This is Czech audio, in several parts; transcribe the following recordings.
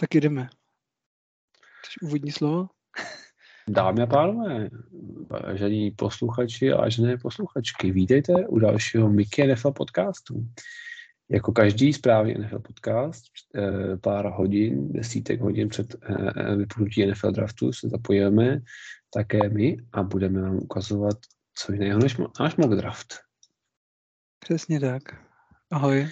Tak jdeme. Chceš úvodní slovo? Dámy a pánové, vážení posluchači a vážené posluchačky, vítejte u dalšího Mickey NFL podcastu. Jako každý správný NFL podcast, eh, pár hodin, desítek hodin před eh, vypnutí NFL draftu se zapojíme také my a budeme vám ukazovat co jiného než náš mock draft. Přesně tak. Ahoj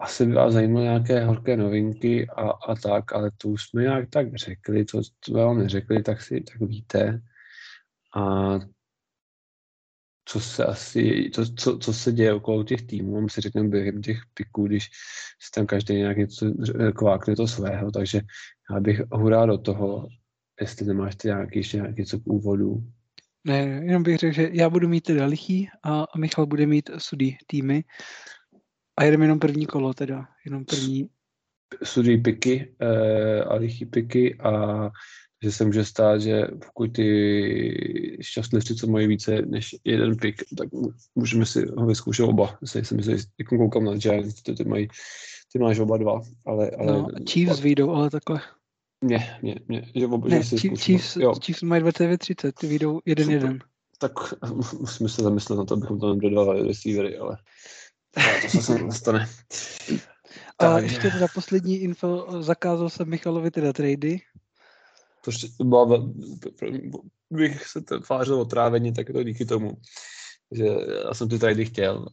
asi by vás zajímaly nějaké horké novinky a, a tak, ale to už jsme nějak tak řekli, to, co vám neřekli, tak si tak víte. A co se asi, to, co, co se děje okolo těch týmů, my si řekneme během těch piků, když si tam každý nějak něco kvákne to svého, takže já bych hurá do toho, jestli nemáš ty nějaký, ještě nějaký co k úvodu. Ne, jenom bych řekl, že já budu mít teda lichý a, a Michal bude mít sudý týmy a jedeme jenom první kolo teda, jenom první. Studují piky uh, a lichý piky a že se může stát, že pokud ty šťastlivci, co mají více než jeden pik, tak můžeme si ho vyzkoušet oba. Se jsem si, jako koukám na Giants, ty, ty, mají, ty máš oba dva, ale... ale no, Chiefs vyjdou, ale takhle. Ne, ne, ne, že oba, ne, že si Chiefs, jo. Chiefs mají 29-30, ty vyjdou jeden jeden. Tak musíme se zamyslet na to, abychom tam dodávali receivery, ale to se nestane. A ještě teda poslední info, zakázal jsem Michalovi teda trady. To byla, bych se tvářil otrávení, tak je to díky tomu, že já jsem ty trady chtěl.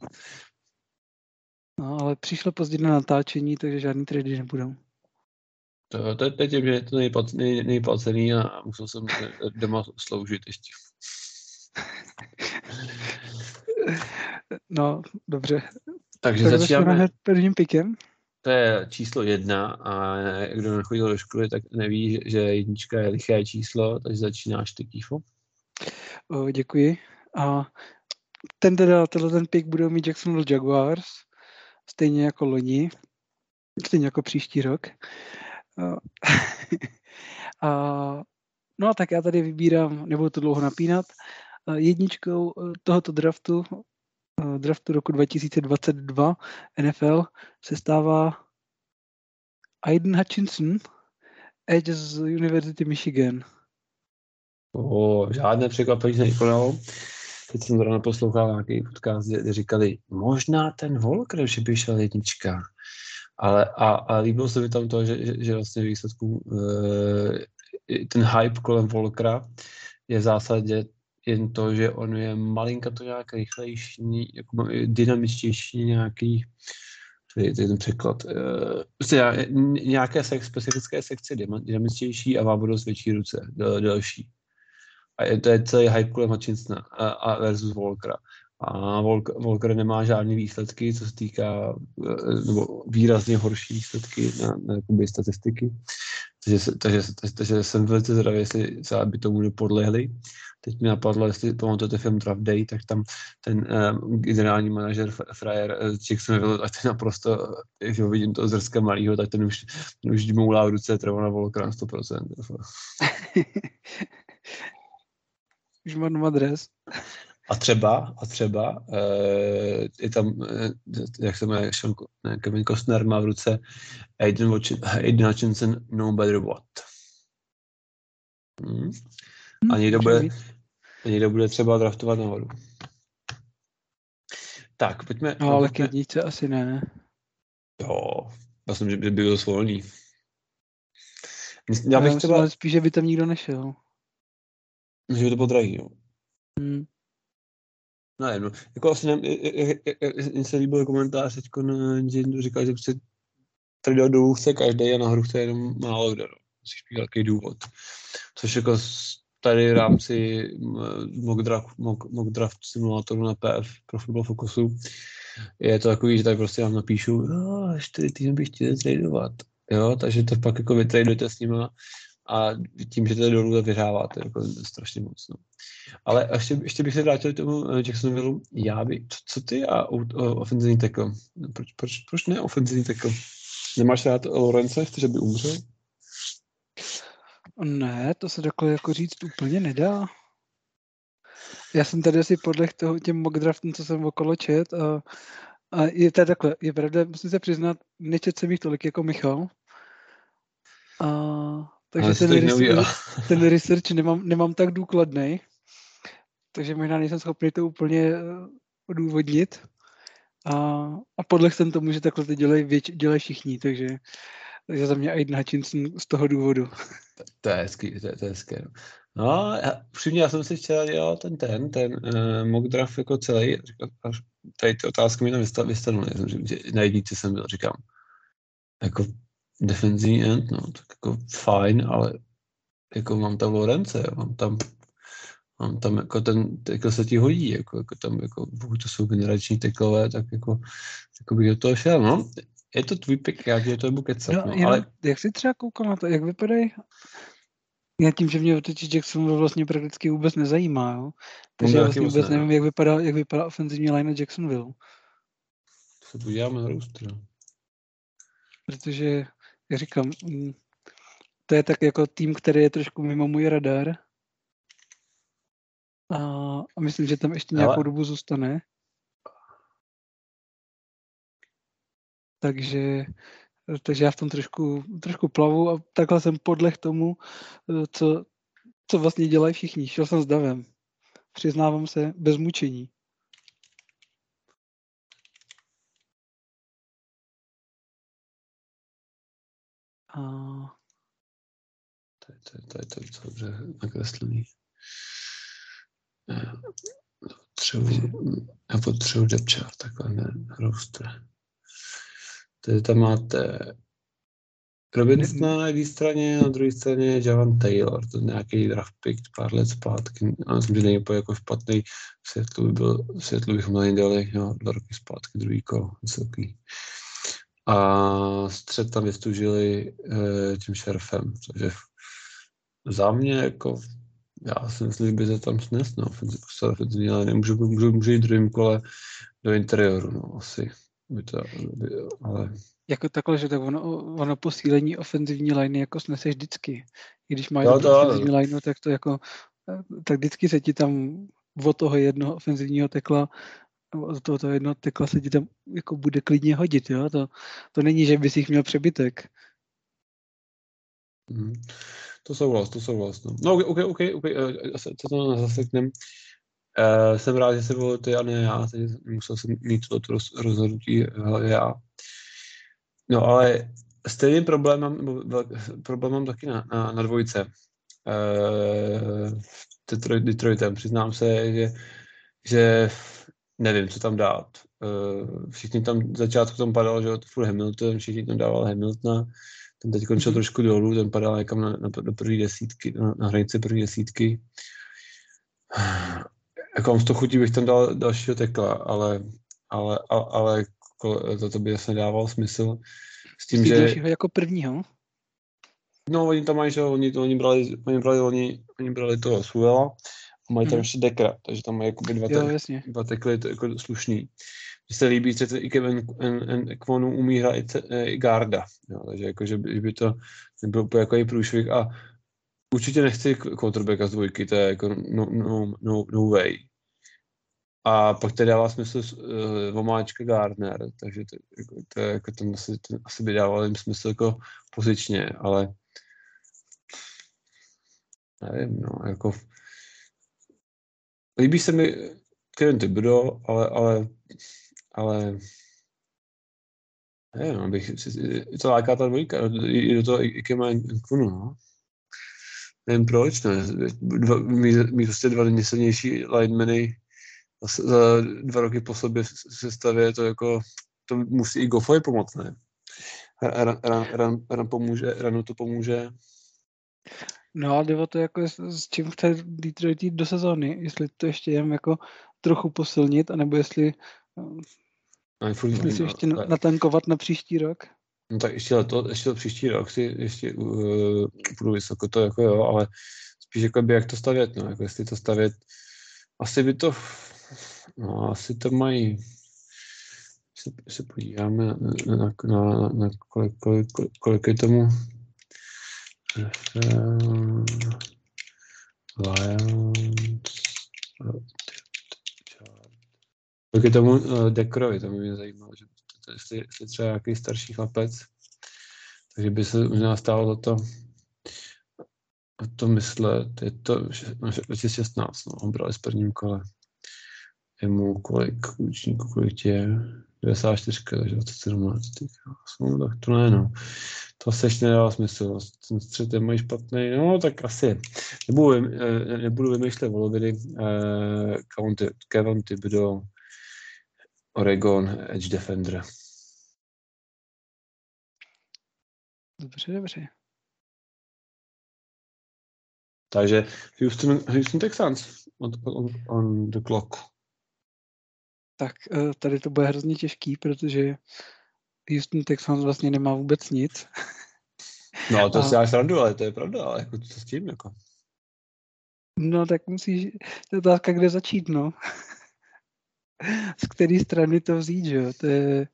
No, ale přišlo pozdě na natáčení, takže žádný trady nebudou. To, to, to je tím, že je to nejplacený a musel jsem doma sloužit ještě. No, dobře. Takže tak začínáme hned prvním pikem. To je číslo jedna a kdo nechodil do školy, tak neví, že jednička je liché číslo, takže začínáš ty, Kýfo. O, děkuji. A ten teda, tenhle ten pick budou mít Jacksonville Jaguars, stejně jako loni, stejně jako příští rok. a, no a tak já tady vybírám, nebudu to dlouho napínat, jedničkou tohoto draftu draftu roku 2022 NFL se stává Aiden Hutchinson, Edge z Univerzity Michigan. O, žádné překvapení se nekonalo. Teď jsem zrovna poslouchal nějaký podcast, kde říkali, možná ten Volker, že by šel jednička. Ale a, a líbilo se mi tam to, že, že, že vlastně výsledku e, ten hype kolem Volkera je v zásadě jen to, že on je malinka to nějak rychlejší, jako dynamičtější nějaký, je, ten překlad, prostě nějaké sex, specifické sekce dynamičtější a má dost větší ruce, del, delší. A je, to je celý hype kolem a, a versus Volkera. A Volker, Volker nemá žádné výsledky, co se týká, eh, nebo výrazně horší výsledky na, na jakoby, statistiky. Takže, takže, takže, takže jsem velice zdravý, jestli se aby tomu nepodlehli teď mi napadlo, jestli pamatujete film Draft Day, tak tam ten uh, generální manažer Frajer uh, Jacksonville, a ten naprosto, když ho vidím toho zrska malýho, tak ten už, už moulá v ruce Trevona Volkera na 100%. už má doma dres. A třeba, a třeba, uh, je tam, uh, jak se jmenuje, Sean, ne, Kevin Costner má v ruce Aiden, Aiden Hutchinson No Better What. Hmm. A někdo bude, někdo bude třeba draftovat nahoru. Tak, pojďme. No, ale k jedničce asi ne. Jo, já jsem, že by byl svolný. Já bych já třeba... Spíš, že by tam nikdo nešel. Že by to bylo drahý, jo. Hmm. No, jedno. Jako asi ne, mně se líbil komentář teď, že říkal, že prostě tady dolů chce každý a nahoru chce jenom málo kdo. No. Musíš mít velký důvod. Což jako tady v rámci mock draft, mock, mock draft simulátoru na PF pro Football Focusu je to takový, že tady prostě vám napíšu, jo, čtyři týmy bych chtěl tradovat. Jo, takže to pak jako vytradujete s nima a tím, že to dolů, to vyhráváte jako strašně moc. No. Ale ještě, ještě bych se vrátil k tomu eh, Jacksonville. Já by, co, co ty a ofenzivní tackle? Proč, proč, proč ne ofenzivní tackle? Nemáš rád Lorence, chceš, aby umřel? Ne, to se takhle jako říct úplně nedá. Já jsem tady asi podle toho těm mock draftům, co jsem okolo čet a, a je to takhle, je pravda, musím se přiznat, nečet jsem jich tolik jako Michal, A, takže ten, research, ten research nemám, nemám tak důkladný, takže možná nejsem schopný to úplně eh, odůvodnit. A, a podle jsem tomu, že takhle to dělají, dělají všichni, takže, takže za mě Aiden Hutchinson z toho důvodu. To, je hezký, to, to je hezké. No. No, já, přímě, já jsem si včera dělal ten, ten, ten uh, mock draft jako celý, až tady ty otázky mi tam vystanuly, na jednici jsem byl, říkám, jako defenzivní end, no, tak jako fajn, ale jako mám tam Lorence, mám tam mám tam jako ten, jako se ti hodí, jako, jako tam, jako, pokud to jsou generační teklové, tak jako, jako bych do toho šel, no. Je to tvůj pick, já ti to budu kecat, no, no, ale... Jak jsi třeba koukal na to, jak vypadají já tím, že mě otočí Jackson vlastně prakticky vůbec nezajímá, jo? takže já vlastně vůbec nevím, jak vypadá, jak vypadá ofenzivní line Jacksonville. To se podíváme na roster. Protože, jak říkám, mm, to je tak jako tým, který je trošku mimo můj radar. A, a myslím, že tam ještě nějakou Ale... dobu zůstane. Takže takže já v tom trošku, trošku plavu a takhle jsem podleh tomu, eh, co, co vlastně dělají všichni. Šel jsem s davem. Přiznávám se, bez mučení. A... To je to, to, je to dobře nakreslený. Já potřebuji, já potřebuji depth takhle ne, roster. Takže tam máte Robinsona na jedné straně, na druhé straně Javan Taylor, to je nějaký draft pick pár let zpátky. A myslím, že není úplně jako špatný. Světlu by byl, světlu bychom na něj dali jo, dva roky zpátky, druhý kolo, vysoký. A střed tam vystužili e, tím šerfem, takže za mě jako já si myslím, že by se tam snes, no, ofenzivní, ale nemůžu, můžu, můžu jít druhým kole do interioru, no, asi by to, by, ale... Jako takhle, že tak ono, ono posílení ofenzivní liney jako snese vždycky. I když máš no, to, ofenzivní lineu, tak to jako, tak vždycky se ti tam od toho jednoho ofenzivního tekla od toho, toho jednoho tekla se ti tam jako bude klidně hodit, jo? To, to není, že bys jich měl přebytek. Mm. To souhlas, to souhlas. No, no OK, OK, OK, co to zaseknem. Uh, jsem rád, že se bylo ty a ne já, takže musel jsem mít to roz, rozhodnutí já. No ale stejný problém mám, problém mám taky na, na, na dvojce. Uh, Detroit, Detroitem. Přiznám se, že, že nevím, co tam dát. Uh, všichni tam v začátku tam padal, že to furt Hamilton, všichni tam dával Hamiltona. Ten teď končil mm-hmm. trošku dolů, ten padal někam na, na, na první desítky, na, na hranici první desítky jako mám to chutí, bych tam dal dalšího tekla, ale, ale, ale, ale to, to by asi nedávalo smysl. S tím, že... jako prvního? No, oni tam mají, že oni, oni brali, oni brali, oni, oni brali toho Suela a mají tam hmm. ještě Dekra, takže tam mají jakoby dva, jo, te, dva tekly to jako slušný. Mně se líbí, že i Kevin Kvonu umí hrát i, i Garda, jo, takže jako, že by, by to nebyl úplně jako i průšvih a určitě nechci quarterbacka z dvojky, to je jako no, no, no, no way. A pak to dává smysl uh, omáčka Gardner, takže to, jako, to, je, jako, to asi, to asi by dávalo jim smysl jako pozičně, ale nevím, no, jako líbí se mi Kevin Thibodeau, ale, ale, ale nevím, abych, to láká ta dvojka, i do toho i, i Kema Nkunu, no nevím proč, ne. Dva, mít, mít prostě dva nejsilnější linemany za dva roky po sobě v sestavě, to jako, to musí i Goffoy pomoct, ne? Ran, ran, ran, ran pomůže, ranu to pomůže. No a jde to, jako s, s čím chce Detroit jít do sezóny, jestli to ještě jen jako trochu posilnit, anebo jestli, no, jestli ještě natankovat na příští rok. No tak ještě to, ještě to příští rok si ještě uh, půjdu vysoko, to jako jo, ale spíš jako by jak to stavět, no, jako jestli to stavět, asi by to, no, asi to mají, se, se podíváme na, na, na, na kolik, kolik, kolik, kolik je tomu? Lions, kolik je tomu uh, Dekrovi, to by mě zajímalo, že jestli, jestli třeba nějaký starší chlapec, Takže by se možná stálo za to o to myslet. Je to 2016, no, on bral v prvním kole. Je mu kolik účníků, kolik tě 94, takže 27 let. No, tak to ne, no. To se ještě nedává smysl. Ten střed je mají špatný. No, tak asi. Nebudu, eh, nebudu vymýšlet volovidy. Uh, Kevin, Kevin Thibodeau, Oregon, Edge Defender. Dobře, dobře. Takže Houston, Houston Texans on, on, on the clock. Tak eh, tady to bude hrozně těžký, protože Houston Texans vlastně nemá vůbec nic. No to a... si dáš srandu, ale to je pravda, ale jako co s tím jako? No tak musíš, to je otázka, kde začít, no. Z které strany to vzít, že jo? To je...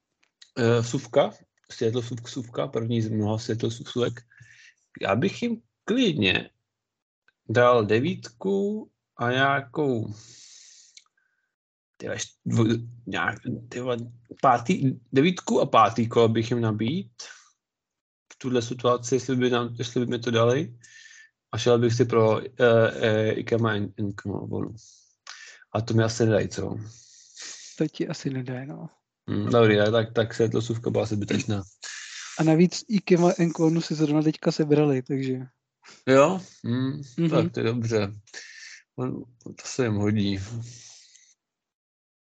Uh, suvka, světlo suvka, první z mnoha světlo suvek. Já bych jim klidně dal devítku a nějakou tyhle, nějak, tyhle, pátý, devítku a pátý kolo bych jim nabít v tuhle situaci, jestli by, nám, jestli by mi to dali a šel bych si pro uh, uh, Ikema Inkomovonu. A to mi asi nedají, co? To ti asi nedají, no. Hmm, dobrý, tak, tak se to suvka byla asi zbytečná. A navíc Ikema Enkonu si zrovna teďka sebrali, takže... Jo? Hmm, mm-hmm. Tak to je dobře. To se jim hodí.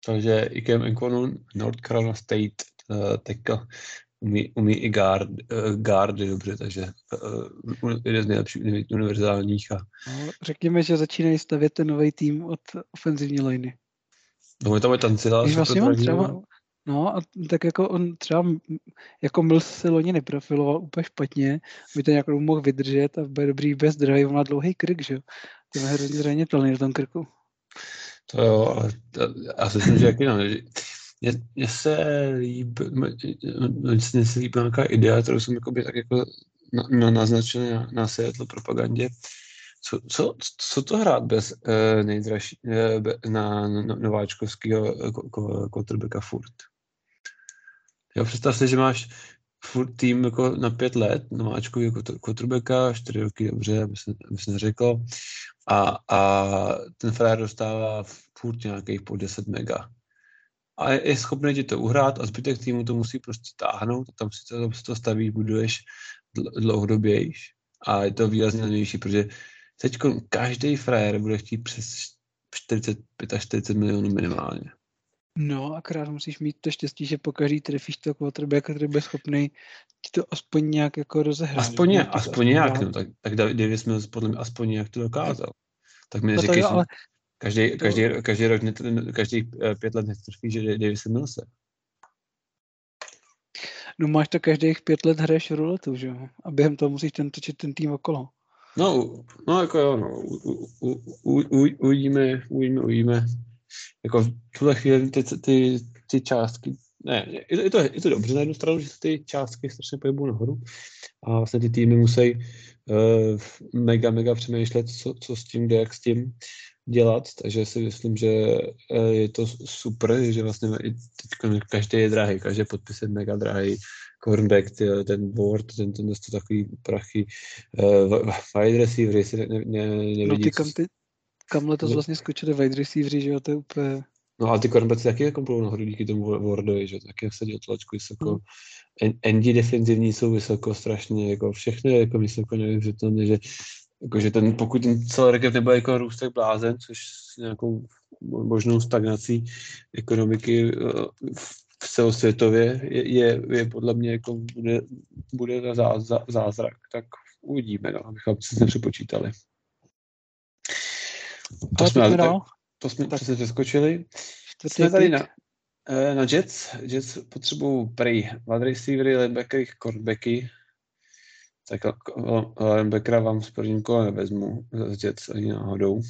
Takže Ikem Enkonu, North Carolina State, uh, teďka umí, umí i guard, uh, guardy dobře, takže uh, jeden z nejlepších univerzálních. A... No, řekněme, že začínají stavět ten nový tým od ofenzivní liny. No, tam je Tancila. Vlastně mám třeba, No a tak jako on třeba jako Mills se loni neprofiloval úplně špatně, by to nějakou mohl vydržet a bude dobrý bez drive, má dlouhý krk, že jo. To je hrozně zranitelný na tom krku. To jo, ale já si myslím, že jaký no, mně se líbí, mně se líbí nějaká idea, kterou jsem jakoby tak jako na, na, naznačil na, na světlo propagandě. Co, co, co to hrát bez uh, nejdražší, uh, na, na nováčkovského quarterbacka furt? Jo, představ si, že máš furt tým jako na pět let, nováčku jako quarterbacka, čtyři roky, dobře, aby se, neřeklo, a, a ten frajer dostává furt nějakých po 10 mega. A je, je schopný ti to uhrát a zbytek týmu to musí prostě táhnout tam si to, si to staví, buduješ dlouhodobější a je to výrazně levnější, protože teď každý frajer bude chtít přes 45 až 40 milionů minimálně. No, akorát musíš mít to štěstí, že pokaždý trefíš toho quarterbacka, který bude schopný ti to aspoň nějak jako rozehrát. Aspoň, je, aspoň, aspoň nějak, no, tak, tak Davis Mills podle mě aspoň nějak to dokázal. Tak mi neříkej, no ale... každý, to... každý, každý rok, každý pět let netrefíš, že Davis Mills No máš to každých pět let hraješ ruletu, že jo? A během toho musíš ten točit ten tým okolo. No, no jako jo, no. U, u, u, uvidíme, uvidíme, uvidíme jako v tuhle chvíli ty, ty, ty částky, ne, je to, je, to, dobře na jednu stranu, že ty částky strašně pohybují nahoru a vlastně ty týmy musí uh, mega, mega přemýšlet, co, co s tím jde, jak s tím dělat, takže si myslím, že uh, je to super, že vlastně teď každý je drahý, každý podpis je mega drahý, cornerback, ten board, ten, ten to takový prachy, uh, wide receiver, si ne, ne, nevidí. No ty, kam ty, kam letos vlastně skočili wide receiveri, že jo, to je úplně... No a ty cornerbacks taky jako budou nahoru díky tomu Wardovi, že taky sedí tlačku vysoko. Hmm. Andy defenzivní jsou vysoko strašně, jako všechny jako vysoko neuvěřitelně, že jako, že ten, pokud ten celý rok nebude jako růst tak blázen, což s nějakou možnou stagnací ekonomiky eh, v celosvětově je, je, je podle mě jako bude, bude na zá, zá, zázrak, tak uvidíme, no, abychom si nepřepočítali. To jsme, tak, to jsme tak. přesně přeskočili. Jsme tady na, eh, na Jets. Jets potřebují prej wide receivery, linebackery, cornerbacky. Tak linebackera vám s prvním kole nevezmu z Jets ani náhodou.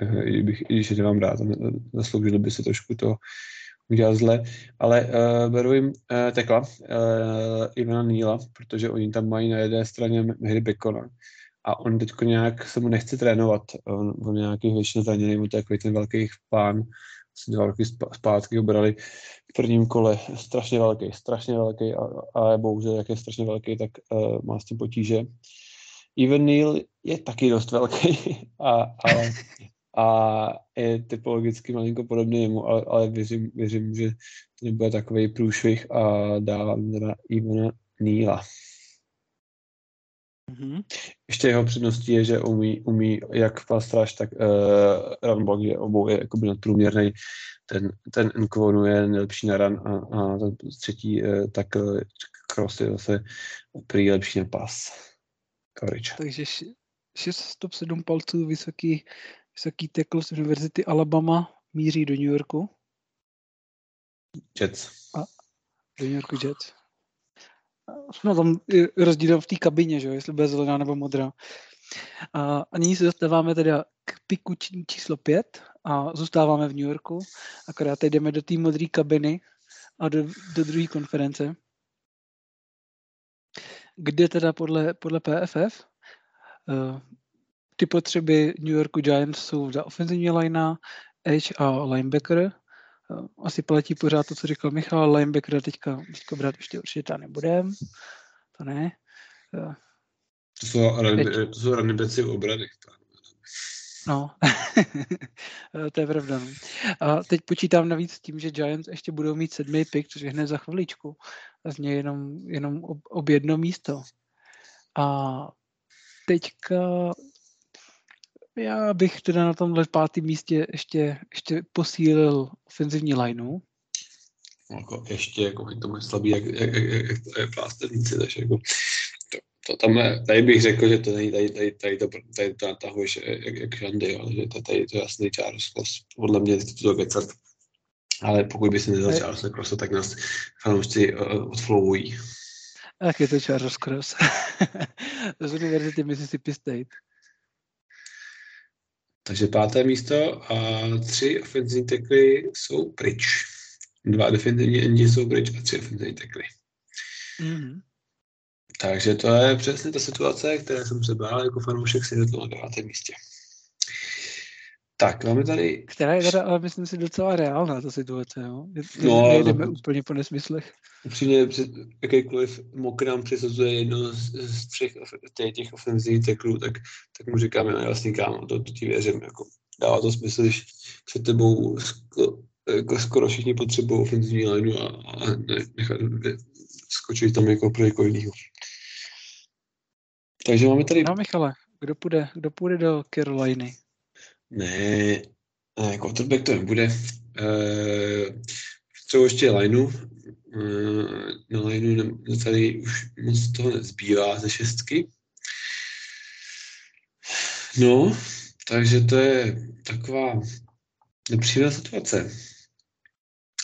Eh, I, bych, I když je vám rád, zasloužili by se trošku to udělat zle, ale uh, beru jim uh, tekla uh, Ivana Níla, protože oni tam mají na jedné straně Harry Bekona, a on teď nějak se mu nechce trénovat, on, on nějaký většině zraněný, mu to je ten velký pán dva roky zpátky ho brali v prvním kole strašně velký, strašně velký, ale bohužel, jak je strašně velký, tak uh, má s tím potíže. Even Neil je taky dost velký, a, ale, a je typologicky malinko podobný jemu, ale, ale věřím, věřím, že to nebude takový průšvih a dávám teda Ivana Neila. Mm-hmm. Ještě jeho předností je, že umí, umí jak Pastraš, tak uh, runblock, že obou je jakoby nadprůměrný. Ten, ten Nkvonu je nejlepší na run a, a ten třetí, uh, tak uh, Cross je zase prý lepší na pas. Coverage. Takže 6 stop 7 palců, vysoký, vysoký tekl z Univerzity Alabama míří do New Yorku. Jets. A do New Yorku Jets. No tam je rozdíl v té kabině, že jo, jestli bude zelená nebo modrá. A, a nyní se dostáváme teda k piku číslo 5 a zůstáváme v New Yorku, akorát teď jdeme do té modré kabiny a do, do druhé konference, kde teda podle, podle PFF uh, ty potřeby New Yorku Giants jsou za ofenzivní linea, edge a linebacker, Eh, asi platí pořád to, co říkal Michal, linebacker teďka, teďka brát ještě určitě nebudem, to ne. Eh, to jsou, running, to jsou running obrany. No, eh, to je pravda. No. A teď počítám navíc s tím, že Giants ještě budou mít sedmý pick, což je hned za chviličku. A z něj jenom, jenom ob, ob jedno místo. A teďka já bych teda na tomhle pátém místě ještě, ještě posílil ofenzivní lineu. Jako ještě jako to máš slabý, jak, jak, jak, jak to je plásterníci, takže jako to, to tam, je, tady bych řekl, že to není, tady, tady, tady, to, tady to natahuješ jak, jak žandy, jo, že to, tady to je jasný Charles Cross, podle mě to to kecat. Ale pokud by se nedal Charles Cross, tak nás fanoušci uh, odflowují. Tak je to Charles Cross. z Univerzity Mississippi State. Takže páté místo a tři ofenzivní tekly jsou pryč. Dva defenzivní endi jsou pryč a tři ofenzivní tekly. Mm-hmm. Takže to je přesně ta situace, které jsem se bál jako fanoušek si na devátém místě. Tak, máme tady... Která je teda, ale myslím si, docela reálná ta situace, jo? No, Nejdeme no, úplně po nesmyslech. Upřímně, jakýkoliv mok nám přesazuje jedno z, z třech těch, těch ofenzivních teklů, tak, tak mu říkáme, no jasný kámo, to, to ti věřím, jako dává to smysl, když před tebou sko, jako skoro všichni potřebují ofenzivní lineu a, a ne, nechat skočit tam jako pro někoho jiného. Takže máme tady... No Michale, kdo půjde, kdo půjde do Caroliny? Ne, ne quarterback to nebude. Uh, třeba ještě lineu. Uh, na lineu tady už moc toho nezbývá ze šestky. No, takže to je taková nepříjemná situace.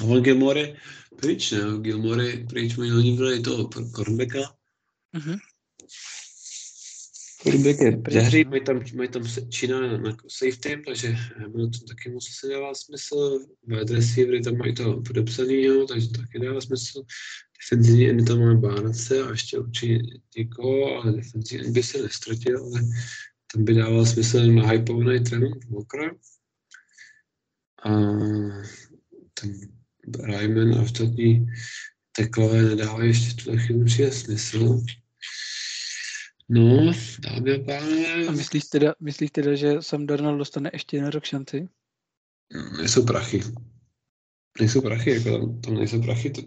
A on Gilmore pryč, ne? Gilmore pryč, mají hodně toho cornerbacka. Mm-hmm. Quarterback je přehří, mají tam, mají tam Čína na safety, takže to taky moc se dává smysl. Wide receivery tam mají to podepsanýho, takže to taky dává smysl. Defenzivní endy tam máme Bánace a ještě určitě někoho, ale defenzivní by se nestratil, ale tam by dával smysl na hypovaný Tremont Walker. A ten Ryman a ostatní teklové nedávají ještě tuhle chvíli smysl. No, dámy a pánové. A myslíš teda, myslíš teda, že Sam Darnold dostane ještě jeden rok šanci? Nejsou prachy. Nejsou prachy, jako tam, tam nejsou prachy, to,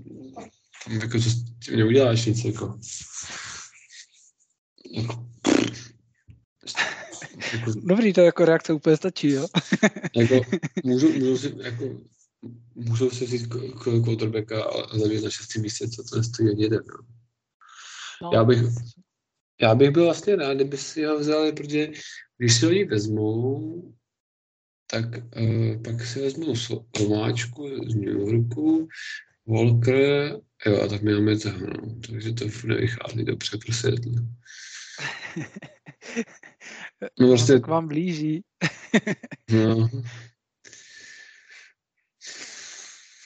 tam jako co s tím neuděláš nic, jako. jako, jako Dobrý, to jako reakce úplně stačí, jo? jako, můžu, můžu si, jako, můžu si vzít quarterbacka a zavět na šestý místě, co to nestojí ani jeden, no. no. Já bych, já bych byl vlastně rád, kdyby si ho vzali, protože když si ho vezmou, tak uh, pak si vezmou Slomáčku z New Yorku, Walker, jo, a tak mi máme no. takže to furt nevychází dobře pro Seattle. No, prostě... K vám blíží. no.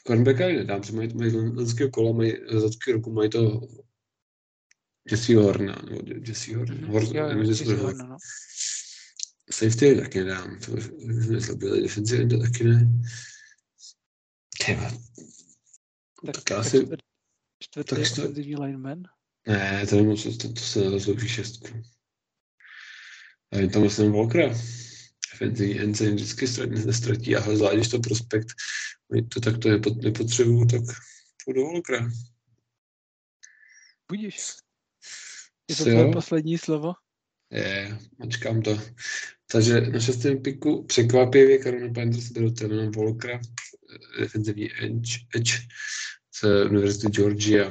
Cornbacka nedám, protože mají, mají z kola, mají, za roku mají to Jesse Horna, nebo Jesse Horna. Mm, Horna, jo, nevím, Jesse Horna, no. Safety taky nedám, to jsme zlobili, defensive enda taky ne. Tyba. Tak, Tak tak asi- čtvrt, čtvrtý tak čtvrt- lineman. Ne, to, nemůžu, to, to se nezaslouží šestku. A je tam myslím Walkera. Defenzivní end se vždycky ztratí, nestratí a zvlášť, když to prospekt, to takto nepot, nepotřebuju, tak půjdu do Walkera. Budíš. Je to tvoje poslední slovo? Je, mačkám to. Takže na šestém piku překvapivě Carolina Panthers berou Telena Walkera, eh, defenzivní edge, edge z Univerzity Georgia.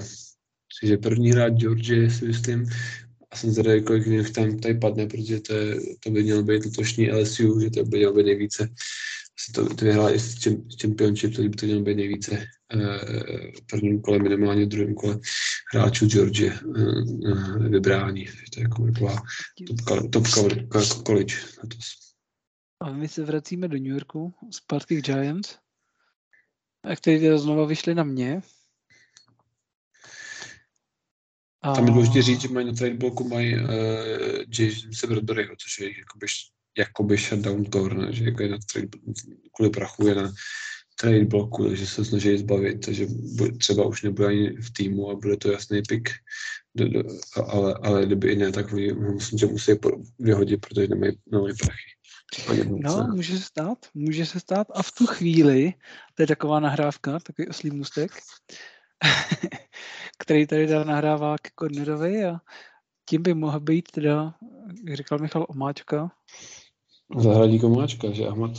Takže první hráč Georgie si myslím, a jsem zvědavý, kolik jich tam tady padne, protože to, je, to by mělo být letošní LSU, že to by mělo být nejvíce. Asi to, to vyhráli i s Championship, to by to mělo být nejvíce eh, v prvním kole, minimálně v druhém kole hráčů Georgie eh, vybrání. Takže to je jako taková topka, topka college letos. A my se vracíme do New Yorku z Party Giants, a kteří teda znova vyšli na mě. A... Tam je důležité říct, že mají na trade bloku mají uh, Jamesa Bradburyho, což je jakoby, jakoby shutdown corner, že jako je na trade, kvůli prachu je na trade bloku, takže se snaží zbavit, takže třeba už nebude ani v týmu a bude to jasný pick, do, do, ale, ale kdyby i ne, tak oni myslím, že musí vyhodit, protože nemají, nemají prachy. No, může se stát, může se stát. A v tu chvíli, to je taková nahrávka, takový oslý můstek, který tady teda nahrává k Kornerovi a tím by mohl být teda, jak říkal Michal Omáčka, Zahradí komáčka, že Ahmad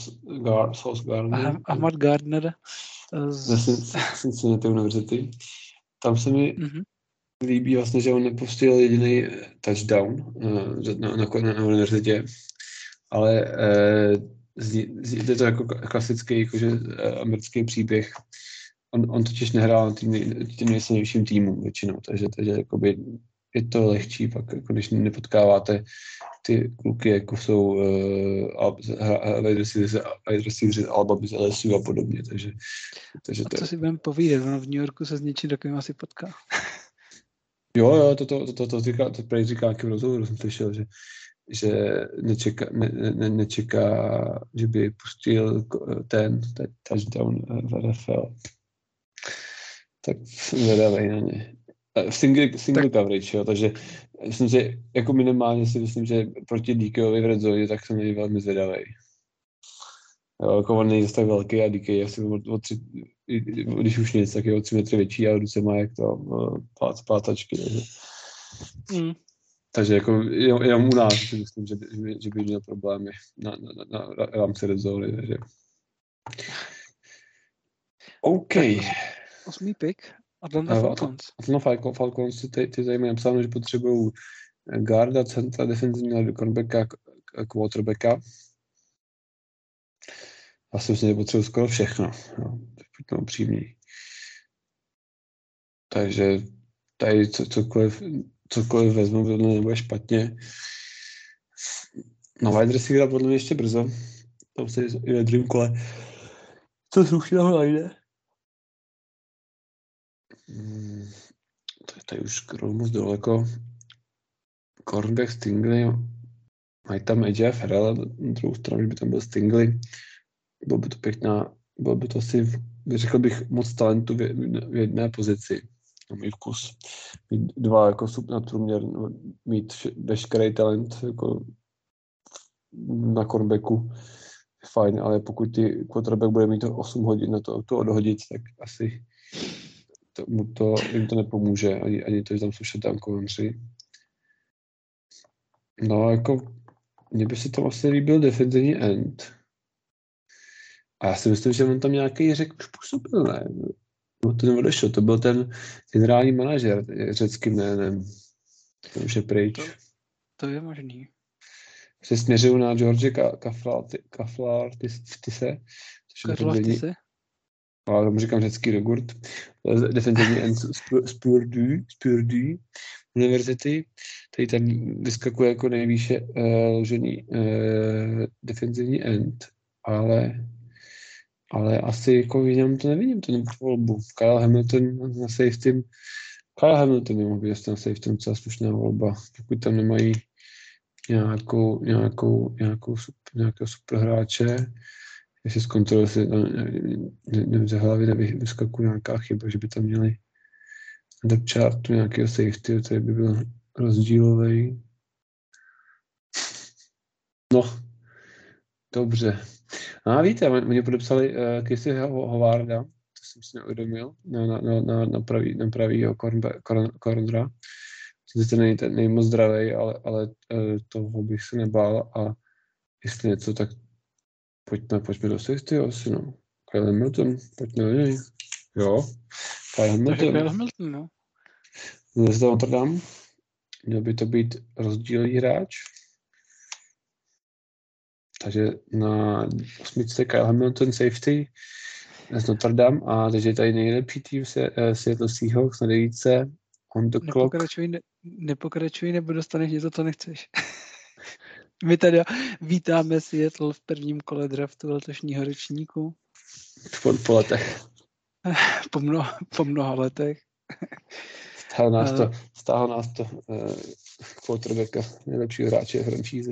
Gar, Sauce Gardner, Ah- Ahmad Gardner eh, z, Cin- Cincinnati univerzity. Tam se mi Mhm. líbí vlastně, že on nepustil jediný touchdown uh, na, na, na, na univerzitě, ale zní, je to jako klasický jakože, americký příběh. On, on totiž nehrál na tým, nej- tím nejsilnějším týmu většinou, takže, takže jakoby je to lehčí pak, jako když nepotkáváte ty kluky, jako jsou uh, Alba z LSU a podobně, takže, takže a to, co si budeme povídat, ono v New Yorku se s něčím takovým asi potká. Jo, jo, to, to, to, to, to, říká, to prej říká nějakým rozhovoru, jsem slyšel, že, že nečeká, ne, ne, nečeká, že by pustil ten, ten touchdown eh, v NFL. Tak jsem zvědavý na ně. Eh, single, single tak. coverage, jo, takže myslím, že jako minimálně si myslím, že proti DKovi v redzone, tak jsem něj velmi zvědavý. Jo, jako on není zase tak velký a DK je asi o, o tři, když už nic, tak je o tři metry větší a ruce má jak to eh, pát, pátačky. Takže. Mm. Takže jako jenom, jenom u nás si myslím, že by, že by, že by měl problémy na, na, na, na, rámci red zóny, takže... OK. Osmý pick, Atlanta Falcons. Atlanta Falcon, Falcons, ty, ty tady mají napsáno, že potřebují guarda, centra, defenzivního cornerbacka, quarterbacka. Já si myslím, že potřebuji skoro všechno. No, buďme upřímný. Takže tady co, cokoliv, cokoliv vezmu, podle mě nebude špatně. Na wide receivera podle mě ještě brzo. Tam se i ve druhém kole. Co slušně ho najde. Hmm, to je tady už skoro moc daleko. Cornerback Stingley. Mají tam Edge Ferrell, na druhou stranu, že by tam byl Stingley. Bylo by to pěkná, bylo by to asi, řekl bych, moc talentu v jedné, v jedné pozici. Na můj vkus. Mít dva jako sub nadprůměr, mít veškerý talent jako na cornerbacku fajn, ale pokud ty quarterback bude mít to 8 hodin na to, to odhodit, tak asi to, mu to, jim to nepomůže, ani, ani to, že tam jsou country. No, jako, mně by se tam asi líbil defenzivní end. A já si myslím, že on tam nějaký řek už působil, ne? No to neodešel, to byl ten generální manažer řeckým jménem. Ten už je pryč. To- To je možný. Se směřují na George Kaflartise, což je Karla defenzivní, se? Ale tomu říkám řecký jogurt, defenzivní end z Spurdu, Spurdu univerzity, který tam vyskakuje jako nejvýše uh, ložený uh, defenzivní end, ale ale asi jako v něm to nevidím, tu volbu. Kyle Hamilton na safety, Kyle Hamilton by mohl být na safety docela slušná volba, pokud tam nemají nějakou, nějakou, nějakou super, nějakého super hráče. Jestli zkontroluji, jestli tam nevím, ze hlavy nevyskakuje nějaká chyba, že by tam měli do chartu nějakého safety, který by byl rozdílový. No, dobře. A víte, oni podepsali uh, Kissy Hovarda, to jsem si neuvědomil, na, na, na, na, pravý, na pravýho cornera. Sice není ten nejmoc zdravý, ale, ale uh, toho bych se nebál a jestli něco, tak pojďme, pojďme do safety asi, no. Kyle Hamilton, pojďme do něj. Jo, Kyle Hamilton. Kyle Hamilton, no. Z Notre Dame. Měl by to být rozdílný hráč. Takže na osmičce Kyle Hamilton safety z Notre Dame a takže tady nejlepší tým se, uh, Seattle Seahawks na devíce on the clock. Nepokračuj, ne, nepokračuj nebo dostaneš něco, co nechceš. My tady vítáme Seattle v prvním kole draftu letošního ročníku. Po, po letech. Po, mno, po mnoha letech. Stálo nás to, stálo nás to uh, quarterbacka, nejlepšího hráče franšízy.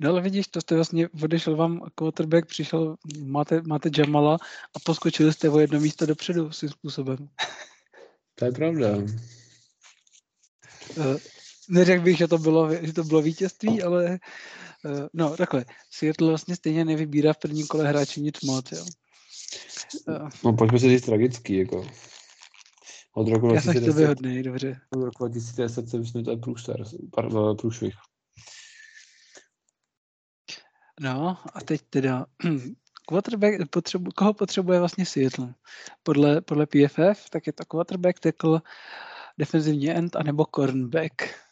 No ale vidíš, to jste vlastně odešel vám quarterback, přišel, máte, máte Jamala a poskočili jste o jedno místo dopředu svým způsobem. To je pravda. Neřekl bych, že to bylo, že to bylo vítězství, ale uh, no takhle, Seattle vlastně stejně nevybírá v prvním kole hráči nic moc, jo. Uh, no pojďme se říct tragický, jako. Od roku Já 2010, jsem hodnej, dobře. Od roku 2010 jsem myslím, že to je průšvih. No a teď teda quarterback, potřebu, koho potřebuje vlastně Seattle? Podle, podle PFF, tak je to quarterback, tackle, defenzivní end, anebo cornerback.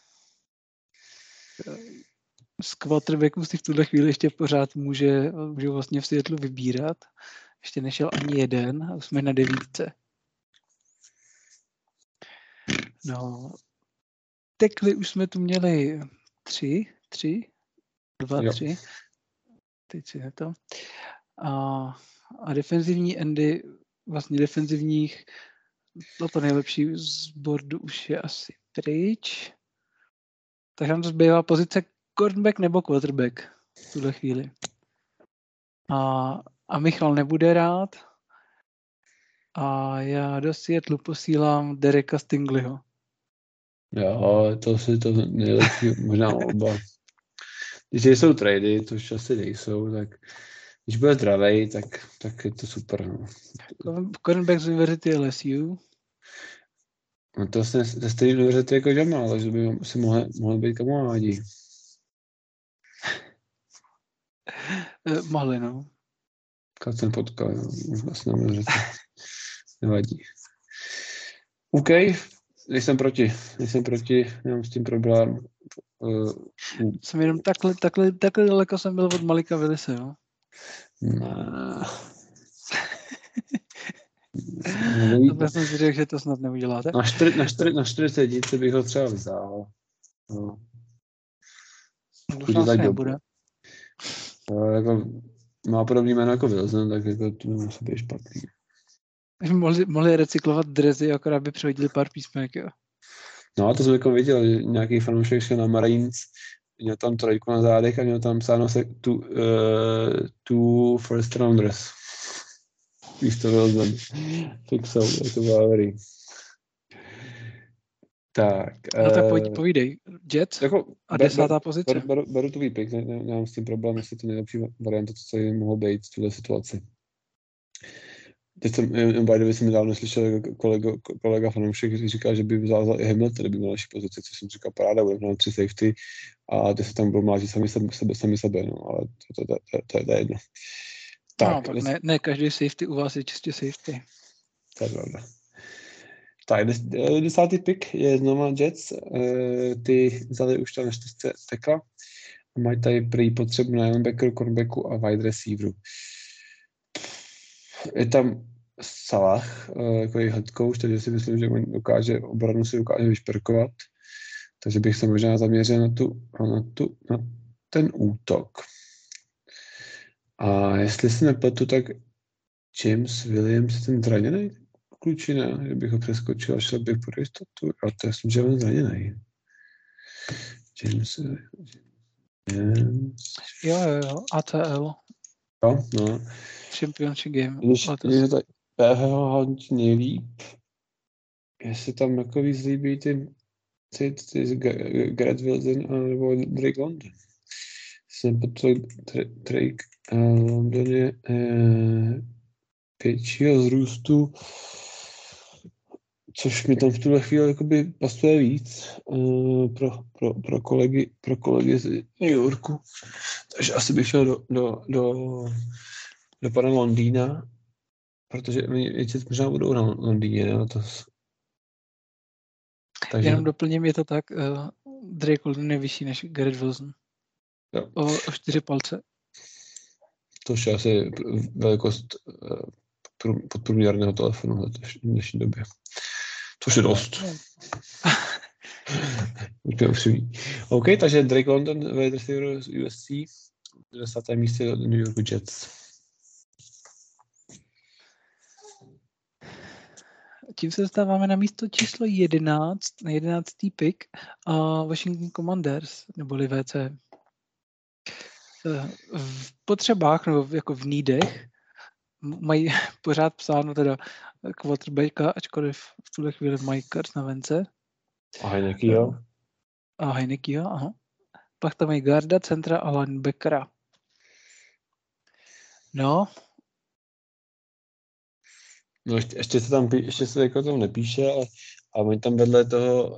Z quarterbacků si v tuhle chvíli ještě pořád může, může vlastně v Seattle vybírat. Ještě nešel ani jeden a už jsme na devítce. No, tekly už jsme tu měli tři, tři, dva, jo. tři. Teď si to. A, a defenzivní endy, vlastně defenzivních, to, to nejlepší z bordu už je asi pryč. Takže nám to zbývá pozice cornerback nebo quarterback v tuhle chvíli. A, a Michal nebude rád. A já do Seattle posílám Dereka Stingleyho. Jo, to si to nejlepší, možná oba. Když jsou trady, to už asi nejsou, tak když bude zdravý, tak, tak je to super. No. Cornerback z University LSU. No to se ze stejné univerzity jako Jamal, takže by si mohli, mohli být kamarádi. Eh, mohli, no. Kad jsem potkal, no, vlastně na univerzitě. Nevadí. OK, nejsem proti, nejsem proti, nemám s tím problém. Uh, jsem jenom takhle, takhle, takhle daleko jsem byl od Malika Willise, jo? No. To jsem si řekl, že to snad neuděláte. Na, čtyři, na, čtyři, na 40 díce bych ho třeba vzal. No. Doufám, že nebude. No, jako, má podobný jméno jako Wilson, tak jako to nemusí být špatný. Mohli, mohli recyklovat drezy, akorát by přehodili pár písmek, jo. No a to jsem jako viděl, že nějaký fanoušek šel na Marines, měl tam trojku na zádech a měl tam psáno se tu, uh, two first rounders. To byl Fixou, to bylo dobrý. Tak. No tak pojď, uh, povídej. Jet jako, a desátá pozice. Beru, beru, beru tu výpik, ne, ne, nemám s tím problém, jestli to nejlepší varianta, co se mohlo být v této situaci. Teď jsem, by the way, jsem nedávno slyšel jako kolega, kolega fanoušek, který říkal, že by vzal za Hamilton, by měl lepší pozici, což jsem říkal, paráda, budeme na tři safety a ty se tam budou mlážit sami sebe, sami sebe, no, ale to, to, to, to, to je jedno. Tak, no, tak ne, ne, každý safety u vás je čistě safety. To je pravda. Tak, des, eh, desátý pick je znovu Jets. E, ty vzali už tam čtyřce tekla a mají tady prý potřebu na linebacker, cornerbacku a wide receiveru. Je tam Salah, uh, jako je head coach, takže si myslím, že on dokáže, obranu si dokáže vyšperkovat. Takže bych se možná zaměřil na, tu, na, tu, na ten útok. A jestli si nepletu, tak James Williams je ten zraněný klučina, že bych ho přeskočil a šel bych pro jistotu. A to myslím, že on zraněný. James, James. Jo, jo, jo, ATL. Jo, no. Championship game. Když, letos. když to PH hodnotí nejlíp, jestli tam jako víc líbí ty, ty, ty, ty Garrett Wilson nebo Drake London. Potom Drake London je uh, většího zrůstu, což mi tam v tuhle chvíli jakoby pasuje víc uh, pro, pro, pro, kolegy, pro kolegy z New Yorku. Takže asi bych šel do, do, do, do pana Londýna, protože oni většinou možná budou na Londýně, ne? To, takže... Jenom doplním, je to tak, uh, Drake London je vyšší než Garrett Wilson. Jo. O, o čtyři palce. To je asi velikost uh, podprůměrného telefonu v dnešní době. Což je dost. OK, takže Drake London, receiver z USC, 10. místě do New York Jets. Tím se dostáváme na místo číslo 11, na 11. pick a Washington Commanders, neboli VC. Eh, v potřebách, nebo jako v nídech, mají pořád psáno teda quarterbacka, ačkoliv v tuhle chvíli mají Kars na vence. A Heineke, jo? A Heineke, jo, aha. Pak tam mají garda, centra a linebackera. No. No ještě, ještě se tam, ještě se jako tam nepíše, ale, a oni tam vedle toho,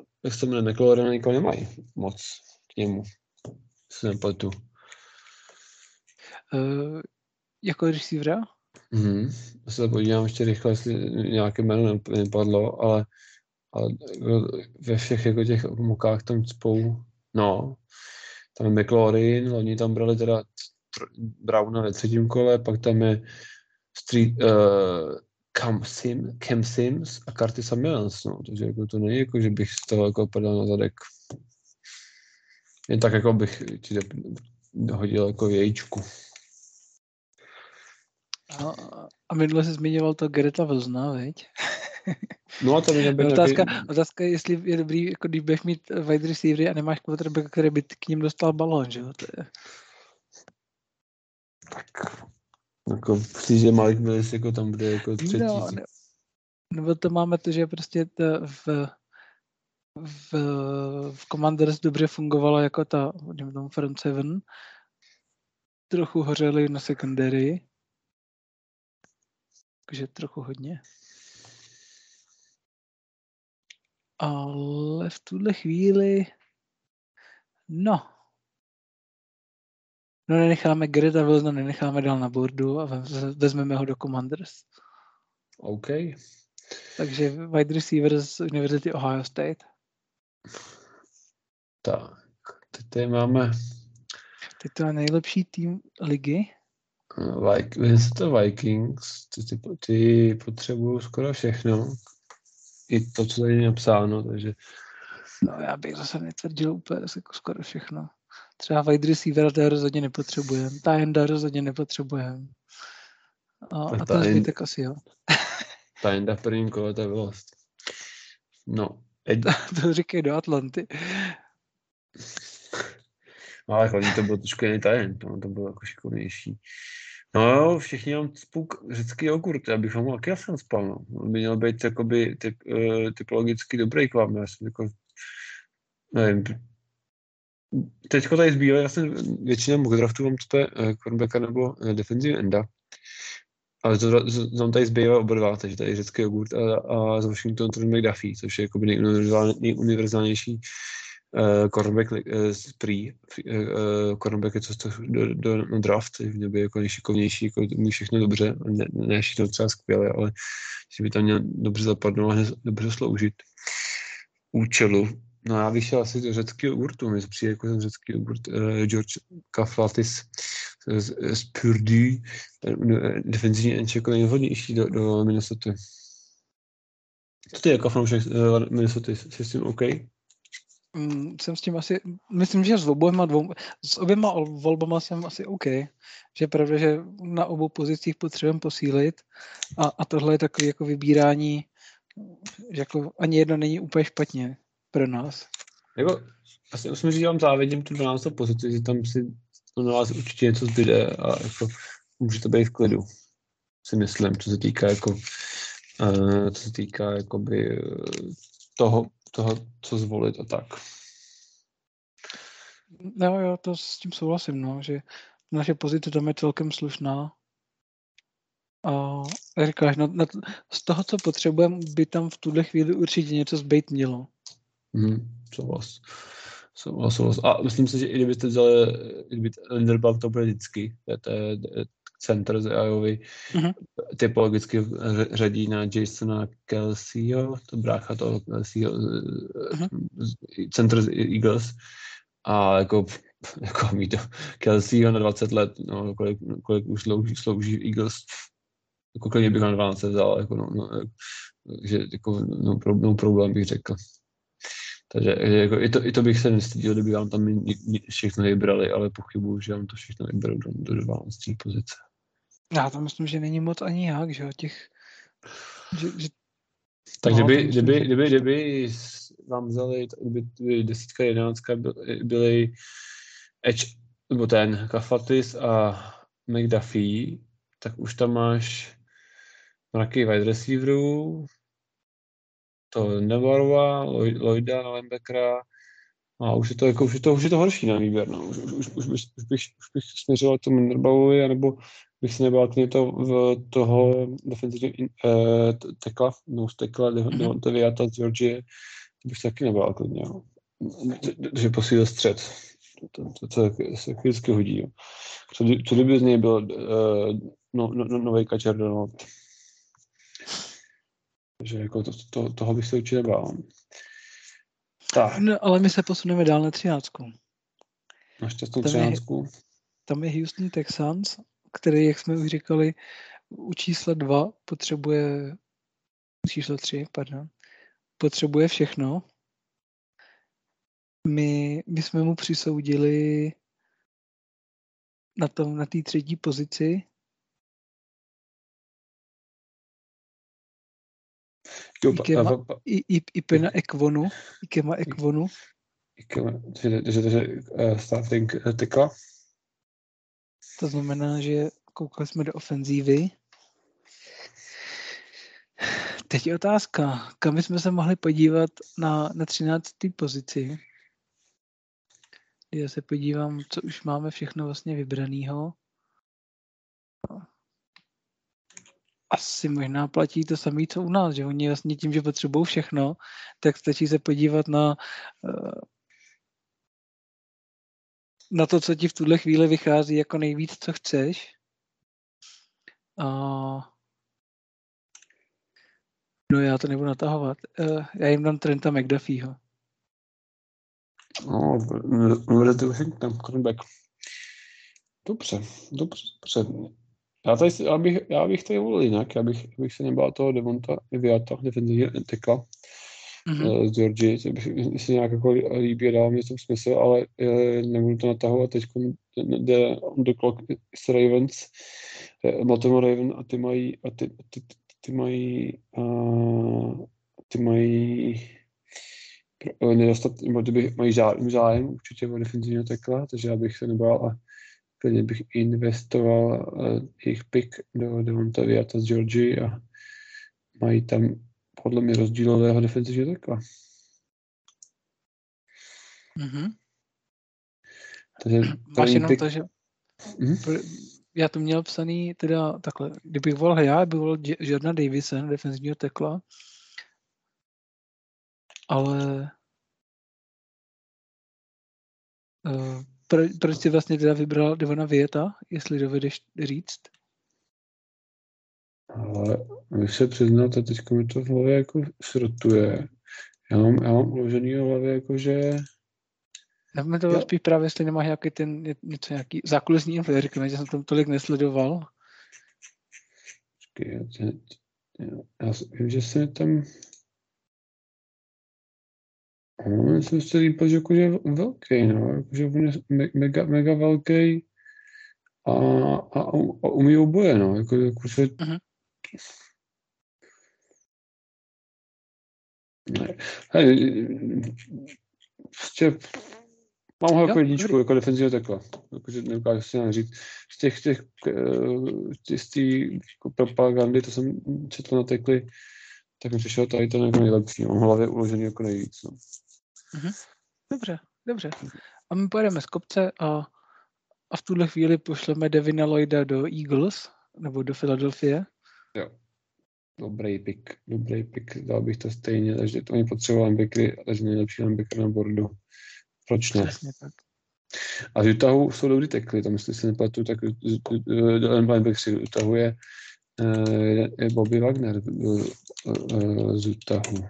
eh, jak se jmenuje, McLaurin nikoho nemají moc k němu. Se nepletu. Uh, jako receivera? Mhm. Já se podívám ještě rychle, jestli nějaké jméno nepadlo, ale, ale ve všech jako těch mokách tam spou, no, tam je McLaurin, oni tam brali teda Browna ve třetím kole, pak tam je Street, uh, Cam, Sim, Cam Sims a Curtis Mills, no, takže jako to není jako, že bych z toho jako padal na zadek. Jen tak jako bych ti hodil jako jejčku. No, a minule jsi zmiňoval to Greta Wilsona, veď? No a to nebyl otázka, nějaký... otázka je, jestli je dobrý, jako když budeš mít wide receivery a nemáš quarterback, který by k ním dostal balón, že jo? To je... Tak, jako, že Malik Willis jako tam bude jako třetí. No, ne, nebo to máme to, že prostě to v, v, v Commanders dobře fungovalo jako ta, tom front seven, trochu hořeli na secondary, takže trochu hodně. Ale v tuhle chvíli, no, no nenecháme Greta Wilsona, nenecháme dál na bordu a vezmeme ho do Commanders. OK. Takže wide receiver z Univerzity Ohio State. Tak, teď tady máme... Teď to je nejlepší tým ligy. Minnesota Vikings, ty, ty, ty potřebují skoro všechno. I to, co tady je napsáno, takže... No já bych zase netvrdil úplně jako skoro všechno. Třeba wide receiver to rozhodně nepotřebujeme. Tajenda rozhodně nepotřebujeme. A, a ten zbytek asi jo. Tajenda v prvním kole, to je bylo. No. To říkej do Atlanty. No ale hlavně to byl trošku jiný talent, no, to bylo jako šikovnější. No jo, všichni mám spuk řecký jogurt, já bych ho mohl taky jsem spal, no. On by měl být jakoby typ, uh, typologicky dobrý k vám, já jsem jako, nevím, teďko tady zbývá, já jsem většinou mock draftu mám to uh, cornerbacka nebo uh, defensive enda, ale to, to, tady zbývá oba dva, takže tady řecký jogurt a, a z Washington Trent McDuffie, což je jakoby nejuniverzálnější uh, cornerback uh, prý, uh, je to do, do, na draft, v něm jako nejšikovnější, jako umí všechno dobře, ne, ne všechno třeba skvěle, ale že by tam měl dobře zapadnout a dobře sloužit. Účelu. No já bych šel asi do řeckého jogurtu, mi přijde jako ten řecký jogurt uh, George Kaflatis z, z Purdue, defenzivní enč jako nejvhodnější do, do Minnesota. Co ty jako fanoušek uh, Minnesota, jsi s tím OK? Mm, jsem s tím asi, myslím, že s oběma, dvou, s oběma volbama jsem asi OK. Že je pravda, že na obou pozicích potřebujeme posílit a, a tohle je takový jako vybírání, že jako ani jedno není úplně špatně pro nás. Jako, asi musím říct, že vám závidím tu 12. pozici, že tam si na vás určitě něco zbyde a jako můžete být v klidu, si myslím, co se týká jako uh, co se týká jakoby toho, toho, co zvolit a tak. No jo, to s tím souhlasím, no, že naše pozice tam je celkem slušná. A říkáš, na, na, z toho, co potřebujeme, by tam v tuhle chvíli určitě něco zbejt mělo. Hmm, souhlas. Souhlas, souhlas. A myslím si, že i kdybyste vzali, kdyby Linderbaum to bude vždycky, to je, to je center z Iowa, mm-hmm. typologicky řadí na Jasona Kelseyho, to brácha toho Kelseyho, mm-hmm. center z Eagles, a jako, jako mít to Kelseyho na 20 let, no, kolik, kolik už slouží, slouží Eagles, jako klidně bych na 12 vzal, jako, no, no, že jako, no, pro, no, problém bych řekl. Takže jako, i, to, i to bych se nestyděl, kdyby vám tam všechno vybrali, ale pochybuju, že vám to všechno vyberou do, do 12. pozice. Já to myslím, že není moc ani jak, že jo, těch... Že, že... Tak no, kdyby, kdyby, kdyby, kdyby vám vzali, kdyby, kdyby desítka, jedenáctka byly Edge, nebo ten Kafatis a McDuffie, tak už tam máš mraky wide receiverů, to Nevarova, Lloyda, linebackera, a už je to, jako, už je to, už je to horší na výběr. No. Už, už, už, už, bych, už, bych, už bych směřoval tomu Nerbavovi, anebo bych se nebál to v toho defensivního uh, tekla, no z tekla, mm-hmm. to vyjata z Georgie, to bych se taky nebál klidně. No. Že posílil střed. To, to, to, to se vždycky hodí. Jo. Co, co kdyby z něj byl uh, no, no, no, nový kačer Donald. Takže jako to, to, toho bych se určitě bál. Tak. No, ale my se posuneme dál na třináctku. Na šťastnou třináctku. Tam je Houston Texans, který, jak jsme už říkali, u čísla 2 potřebuje, číslo 3, pardon, potřebuje všechno. My, my jsme mu přisoudili na tom, na té třetí pozici Ikema, i, i, Ipena Ekvonu, Ikema Ekvonu. Ikema, že, že, že uh, starting tekla. To znamená, že koukali jsme do ofenzívy. Teď je otázka, kam jsme se mohli podívat na, na 13. pozici. Já se podívám, co už máme všechno vlastně vybraného. Asi možná platí to samé, co u nás, že oni vlastně tím, že potřebují všechno, tak stačí se podívat na eh, na to, co ti v tuhle chvíli vychází jako nejvíc, co chceš. A... No já to nebudu natahovat. Uh, já jim dám Trenta McDuffieho. No, Red Washington, cornerback. Dobře, dobře, dobře. Já, tady, já, bych, já bych tady volil jinak, já bych, bych se nebál toho Devonta Viata, defenzivní tekla mm-hmm. z Georgie, že bych si nějak jako líbí, dává mě to smysl, ale e, nebudu to natahovat, teď jde on the clock s Ravens, e, Baltimore Raven a ty mají, a ty, ty, ty, ty mají, a, ty mají nedostat, nebo ty mají zájem, zájem určitě o defenzivního tekla, takže já bych se nebál a klidně bych investoval uh, jejich pick do Devonta Viata z Georgie a mají tam podle mě rozdílového defenzivního takla. Mm-hmm. Takže Máš jenom pick... to, že mm-hmm. já to měl psaný teda takhle, kdybych volil já, bych volil Jordan Davison, defenzivního tekla, ale uh, pro, proč jsi vlastně teda vybral Devona Vieta, jestli dovedeš říct? Ale bych se přiznal, to teď mi to v hlavě jako srotuje. Já mám, já mám uložený v hlavě jako, že... Já mi to spíš právě, jestli nemáš nějaký ten, něco nějaký zákulisní info, řekněme, že jsem tam tolik nesledoval. Počkej, já, já, já vím, že se tam No, já jsem si líbil, že jakože je velký, no, jakože je mega, mega velký a, a, a umí oboje, no, jako, jako se... Uh-huh. Ne. Hej, prostě Mám ho jako jedničku, jako defenzivního tekla. Jakože nedokážu si nějak říct. Z těch, těch, eh, z té jako propagandy, to jsem četl na tekli, tak mi přišel tady ten jako nejlepší. Mám v hlavě uložený jako nejvíc. No. Dobře, dobře. A my pojedeme z kopce a, a v tuhle chvíli pošleme Devina Lloyda do Eagles, nebo do Filadelfie. Dobrý pick, dobrý pick, dal bych to stejně, takže to oni potřebovali linebackery, takže nejlepší linebacker na boardu. Proč ne? Přesně tak. A z Utahu jsou dobrý tekly, tam jestli si nepletu, tak do linebacker si Utahu je, eh, je Bobby Wagner eh, eh, z Utahu.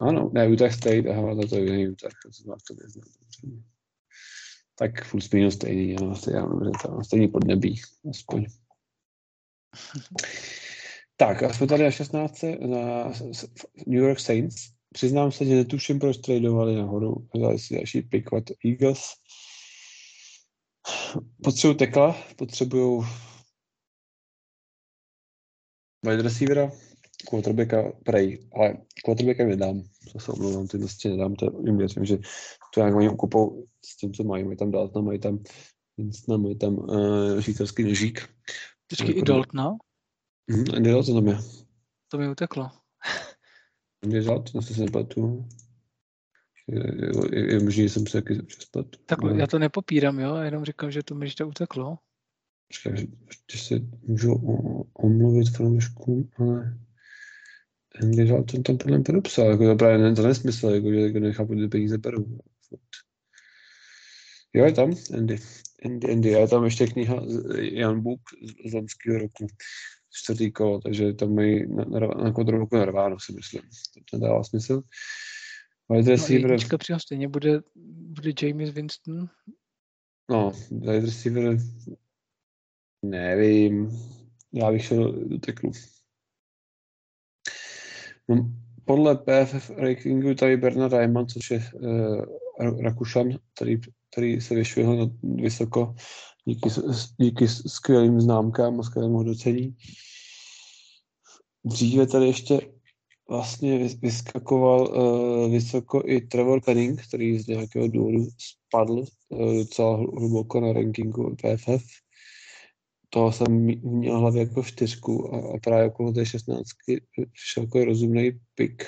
Ano, ne, Utah State, aha, to je jiný Utah, to neznám. Tak plus minus stejný, ano, to stejný podnebí, aspoň. Tak, a jsme tady na 16. na New York Saints. Přiznám se, že netuším, proč tradovali nahoru. Vzali si další pick od Eagles. Potřebují tekla, potřebují wide receivera, quarterbacka, prej, ale quarterbacka nedám. To se omlouvám, ty prostě nedám, to jim věřím, že to nějak oni okupou s tím, co mají. Mají tam Daltona, mají tam Winstona, mají tam uh, švýcarský nožík. Počkej, i Jako- Daltona? Mhm, Andy Dalton tam je. To mi uteklo. Dalton, jestli se nepletu. Je, je, možný, že jsem se taky přesplet. Tak já to nepopírám, jo, jenom říkám, že to mi to uteklo. Počkej, že- se můžu omluvit fanouškům, ale Andy Dalton tam podle mě podepsal, jako to právě ne, to nesmysl, jako, že jako nechápu, kde peníze berou. Jo, je tam Andy. Andy, Andy, a je tam ještě kniha Jan Buk z, z loňského roku, čtvrtý kolo, takže tam mají na, na, na kontrolku narváno, si myslím. To nedává smysl. Wide No, receiver, jednička při hostině bude, bude James Winston. no, wide receiver, nevím, já bych šel do teklu. No, podle PFF rankingu tady Bernard Reimann, což je uh, Rakušan, který, který se vyšvihl vysoko díky, díky skvělým známkám a skvělému hodnocení. Dříve tady ještě vlastně vys- vyskakoval uh, vysoko i Trevor Penning, který z nějakého důvodu spadl uh, docela hl- hluboko na rankingu PFF. Toho jsem měl hlavě jako čtyřku a, a právě okolo té šestnáctky přišel jako rozumný pick.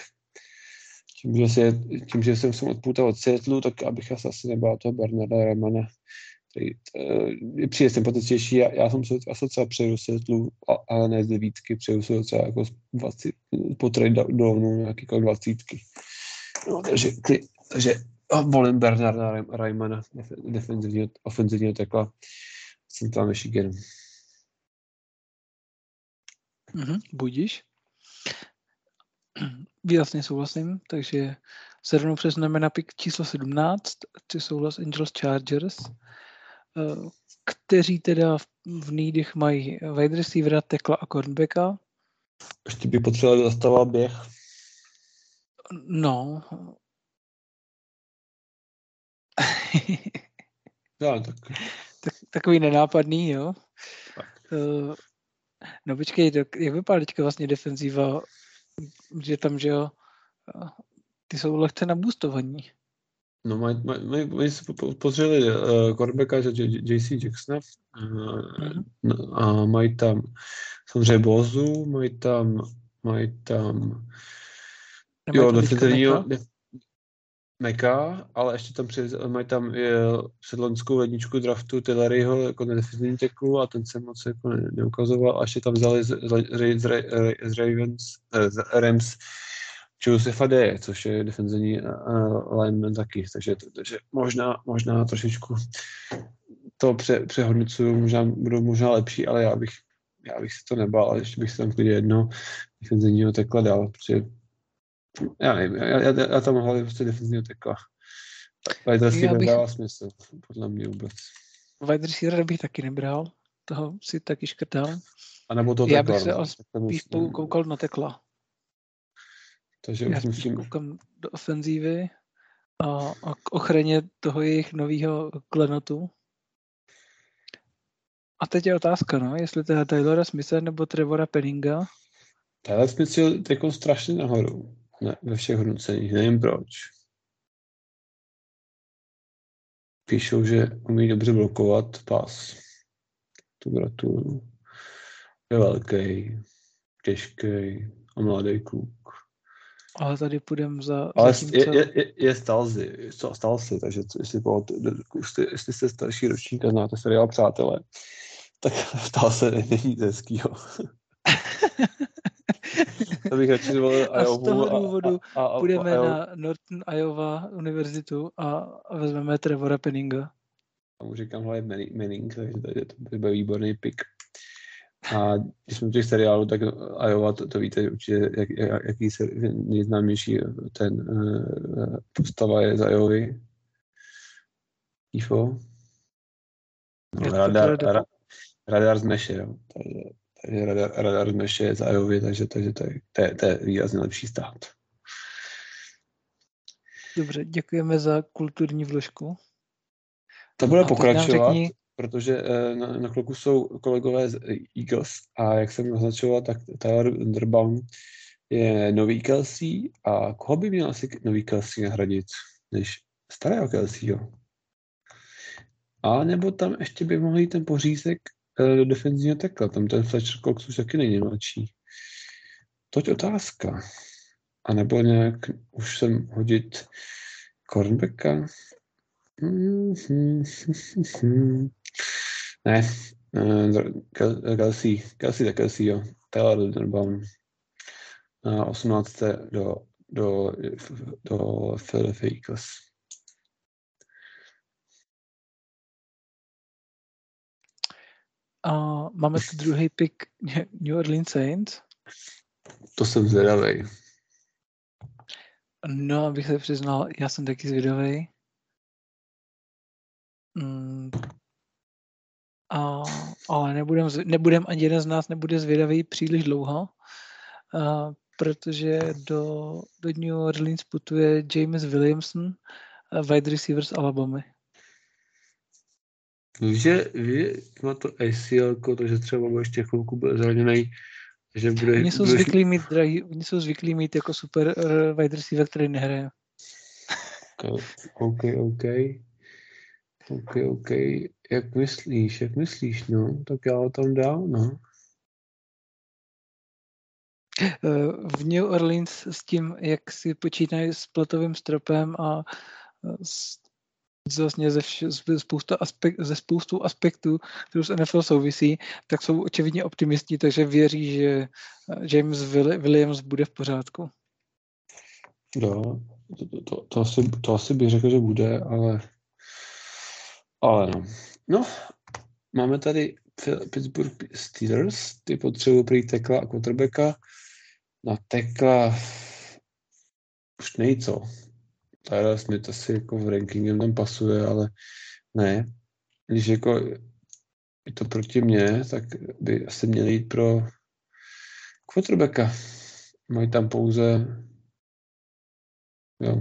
Tím, že, se, tím, že jsem se odpoutal od Seattlu, tak abych asi nebál toho Bernarda Remana, uh, je přijde sympatičtější. Já, já jsem se se třeba přeju Seattlu, a, ale ne z devítky, přeju se třeba jako z 20, po trade downu nějaký jako dvacítky. No, takže, ty, takže volím Bernarda Reim- Reimana, def- defenzivního, ofenzivního tekla. Jsem tam Michiganu. Mhm, budíš. Výrazně souhlasím, takže se rovnou přesuneme na pik číslo 17, což jsou Los Angeles Chargers, eh, kteří teda v, needech mají wide receivera, tekla a cornerbacka. Ještě by potřeboval zastavovat běh. No. Já, tak tak, takový nenápadný, jo. Tak. No počkej, tak jak vypadá teďka vlastně defenziva, že tam, že jo, ty jsou lehce naboostovaní. No, mají, mají, mají, mají si po- po- pozřeli uh, quarterbacka že JC Jacksona uh, Mhm. no, a mají tam samozřejmě Bozu, mají tam, mají tam Nemají jo, defenzivního Meka? ale ještě tam při, mají tam je, sedlonskou ledničku draftu Tilleryho jako na defenzivní teklu a ten se moc jako ne, neukazoval a ještě tam vzali z, z, z, z, Ravens, eh, z Rams Josefa D, což je defenzivní uh, lineman taky, takže, takže možná, možná trošičku to pře, přehodnocuju, možná budou možná lepší, ale já bych, já bych si to nebál, ale ještě bych si tam klidně jedno defenzivního tekla dal, protože já nevím, já, já, já tam hlavně prostě defenzivního tekla. Já asi bych- nedává smysl, podle mě vůbec. Wide receiver bych taky nebral, toho si taky škrtal. A nebo to Já tekla, bych se no. Spíš koukal na tekla. Takže Já už musím, koukám do ofenzívy a, a k ochraně toho jejich nového klenotu. A teď je otázka, no, jestli teda Taylora Smitha nebo Trevora Penninga. Tyler Smith je jako strašně nahoru ne, ve všech hodnoceních, nevím proč. Píšou, že umí dobře blokovat pas. Tu gratuluju. Je velký, těžký a mladý kluk. Ale tady půjdeme za... Ale za je, je, je, je Stalzy, Stalzy, takže jestli, jestli, jestli jste starší ročník a znáte seriál Přátelé, tak se není ze hezkýho. to bych radši zvolil A z toho důvodu a, a, a, půjdeme a, a, na Norton Iowa univerzitu a, a vezmeme Trevora Penninga. A mu říkám hlavně Manning, takže to byl výborný pick. A když jsme u těch seriálů, tak Iowa, to, to víte určitě, jak, jak, jaký se nejznámější ten uh, postava je z Iovy. IFO. No, radar, radar, radar z Meše, jo. Takže, takže radar, radar Meše je z Iovy, takže, takže to, je, to, je, to je výrazně lepší stát. Dobře, děkujeme za kulturní vložku. To bude pokračovat. Řekni, protože eh, na, na kloku jsou kolegové z Eagles a jak jsem naznačoval, tak Tyler Underbaum je nový Kelsey a koho by měl asi nový Kelsey nahradit, než starého Kelseyho? A nebo tam ještě by mohl jít ten pořízek eh, do defenzivního tekla, tam ten Fletcher Cox už taky není mladší. Toť otázka. A nebo nějak už jsem hodit cornerbacka? Ne, Kelsey, Kelsey tak Kelsey, jo. Taylor Linderbaum. Na 18. do, do, do Philadelphia Eagles. A máme tu druhý pick New Orleans Saints. To jsem zvědavý. No, abych se přiznal, já jsem taky zvědavý. Mm, a, ale nebudem, nebudem, ani jeden z nás nebude zvědavý příliš dlouho, a, protože do, do New Orleans putuje James Williamson, wide receiver z Alabama. Víš, že ví, má to ACL, takže třeba bude ještě chvilku byl zraněný, že bude... Oni jsou, bude... zvyklí mít, drahý, oni jsou zvyklí mít jako super uh, wide receiver, který nehraje. OK, OK, OK. OK, OK. Jak myslíš, jak myslíš, no? Tak já ho tam dám, no. Eh, v New Orleans s tím, jak si počítají s platovým stropem a eh, s, vlastně ze, vš- ze, spousta aspekt, ze spoustu aspektů, které s NFL souvisí, tak jsou očividně optimistní, takže věří, že James Williams bude v pořádku. No, to, to, to, to, asi, to asi bych řekl, že bude, ale ale no. No, máme tady Pittsburgh Steelers, ty potřebují prý tekla a quarterbacka. Na tekla už nejco. Tyler Smith asi jako v rankingem tam pasuje, ale ne. Když jako je to proti mně, tak by asi měli jít pro quarterbacka. Mají tam pouze jo,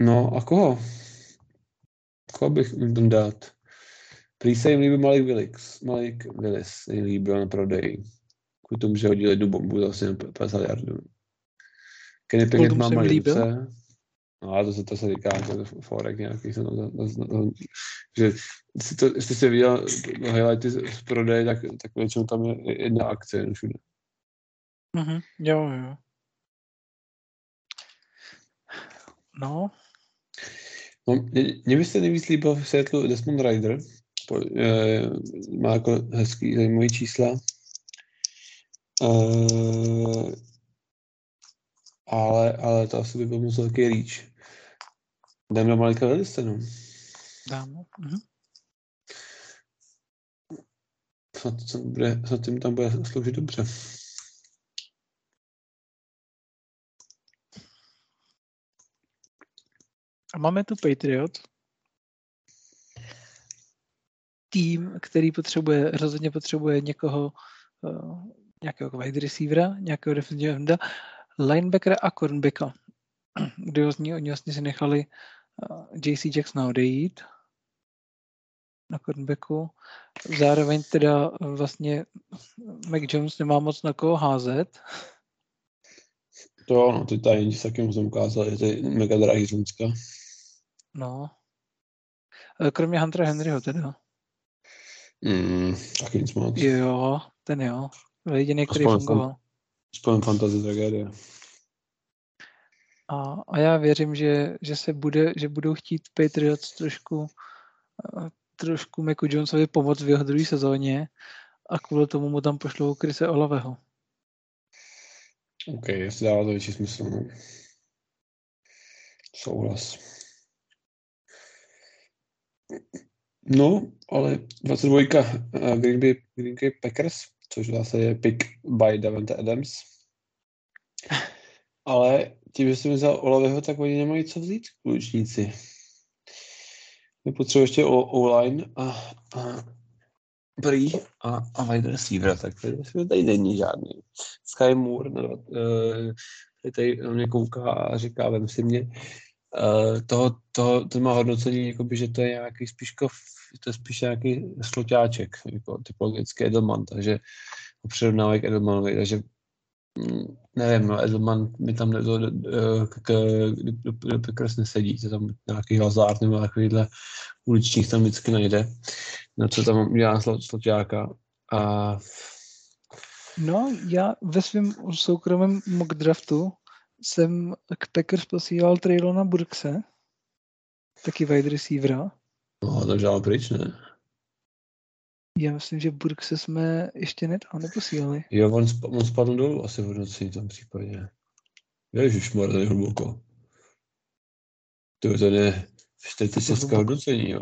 No a koho? Koho bych jim dát? Prý se jim líbil Malik Willis. Malik Willis se jim líbil na prodej. Kvůli tomu, že hodil jednu bombu zase na 50 yardů. Kenny Pickett má malý. No a to se, to se říká, to je forek nějaký, jsem to, to, to, to, že jestli, to, jestli jsi viděl highlighty z prodeje, tak, tak většinou tam je jedna akce jen všude. Mhm, jo, jo. No, No, mě by se nejvíc líbil v světlu Desmond Rider. Po, e, má jako hezký, zajímavý čísla. E, ale, ale to asi by byl moc velký reach. Jdeme na Malika Velise, no. Dáme. Mhm. Snad, snad, bude, snad tím tam bude sloužit dobře. A máme tu Patriot. Tým, který potřebuje, rozhodně potřebuje někoho, uh, nějakého wide receivera, nějakého defensivního hunda, linebackera a cornerbacka. Kdy oni, oni vlastně si nechali uh, eh, JC Jacksona odejít na cornerbacku. Zároveň teda vlastně Mac Jones nemá moc na koho házet. To jo, no, ty tajemníci taky musím ukázat, že ty mega drahý Řunska. No. Eh, Kromě Huntera Henryho teda. Mm, taky nic moc. Jo, ten jo. Jediný, který fungoval. Aspoň fantasy tragédie. A, a já věřím, že, že se bude, že budou chtít Patriots trošku trošku Meku Jonesovi pomoct v jeho druhé sezóně a kvůli tomu mu tam pošlou Krise Olaveho. OK, jestli dává to větší smysl. No. Souhlas. No, ale 22. eh, Green Bay, Green Bay Packers, což zase je pick by Davante Adams. Ale tím, že jsem vzal Olaveho, tak oni nemají co vzít, klučníci. My potřebujeme ještě O-line a, a prý a, a wide receiver, tak receiver tady není žádný. Sky Moore uh, tady, tady na mě kouká a říká, vem si mě, uh, toho, toho, to má hodnocení, jakoby, že to je nějaký spíš, to je spíš nějaký sloťáček, jako typologický Edelman, takže ho přirovnávají k Edelmanovi, takže mm, nevím, no, Edelman mi tam do, do, do, do, Packers nesedí, to tam nějaký Lazard nebo takovýhle uličních tam vždycky najde, na co tam udělá slo, sloťáka a No, já ve svém soukromém mock draftu jsem k Packers posílal Traylona Burkse, taky wide receivera. No, to žádná pryč, ne? Já myslím, že Burkse jsme ještě nedal neposílali. Jo, on, sp- on spadl dolů asi v hodnocení tom případě. Ježišmar, to je hluboko. To je ten je 46 hluboko. hodnocení, jo.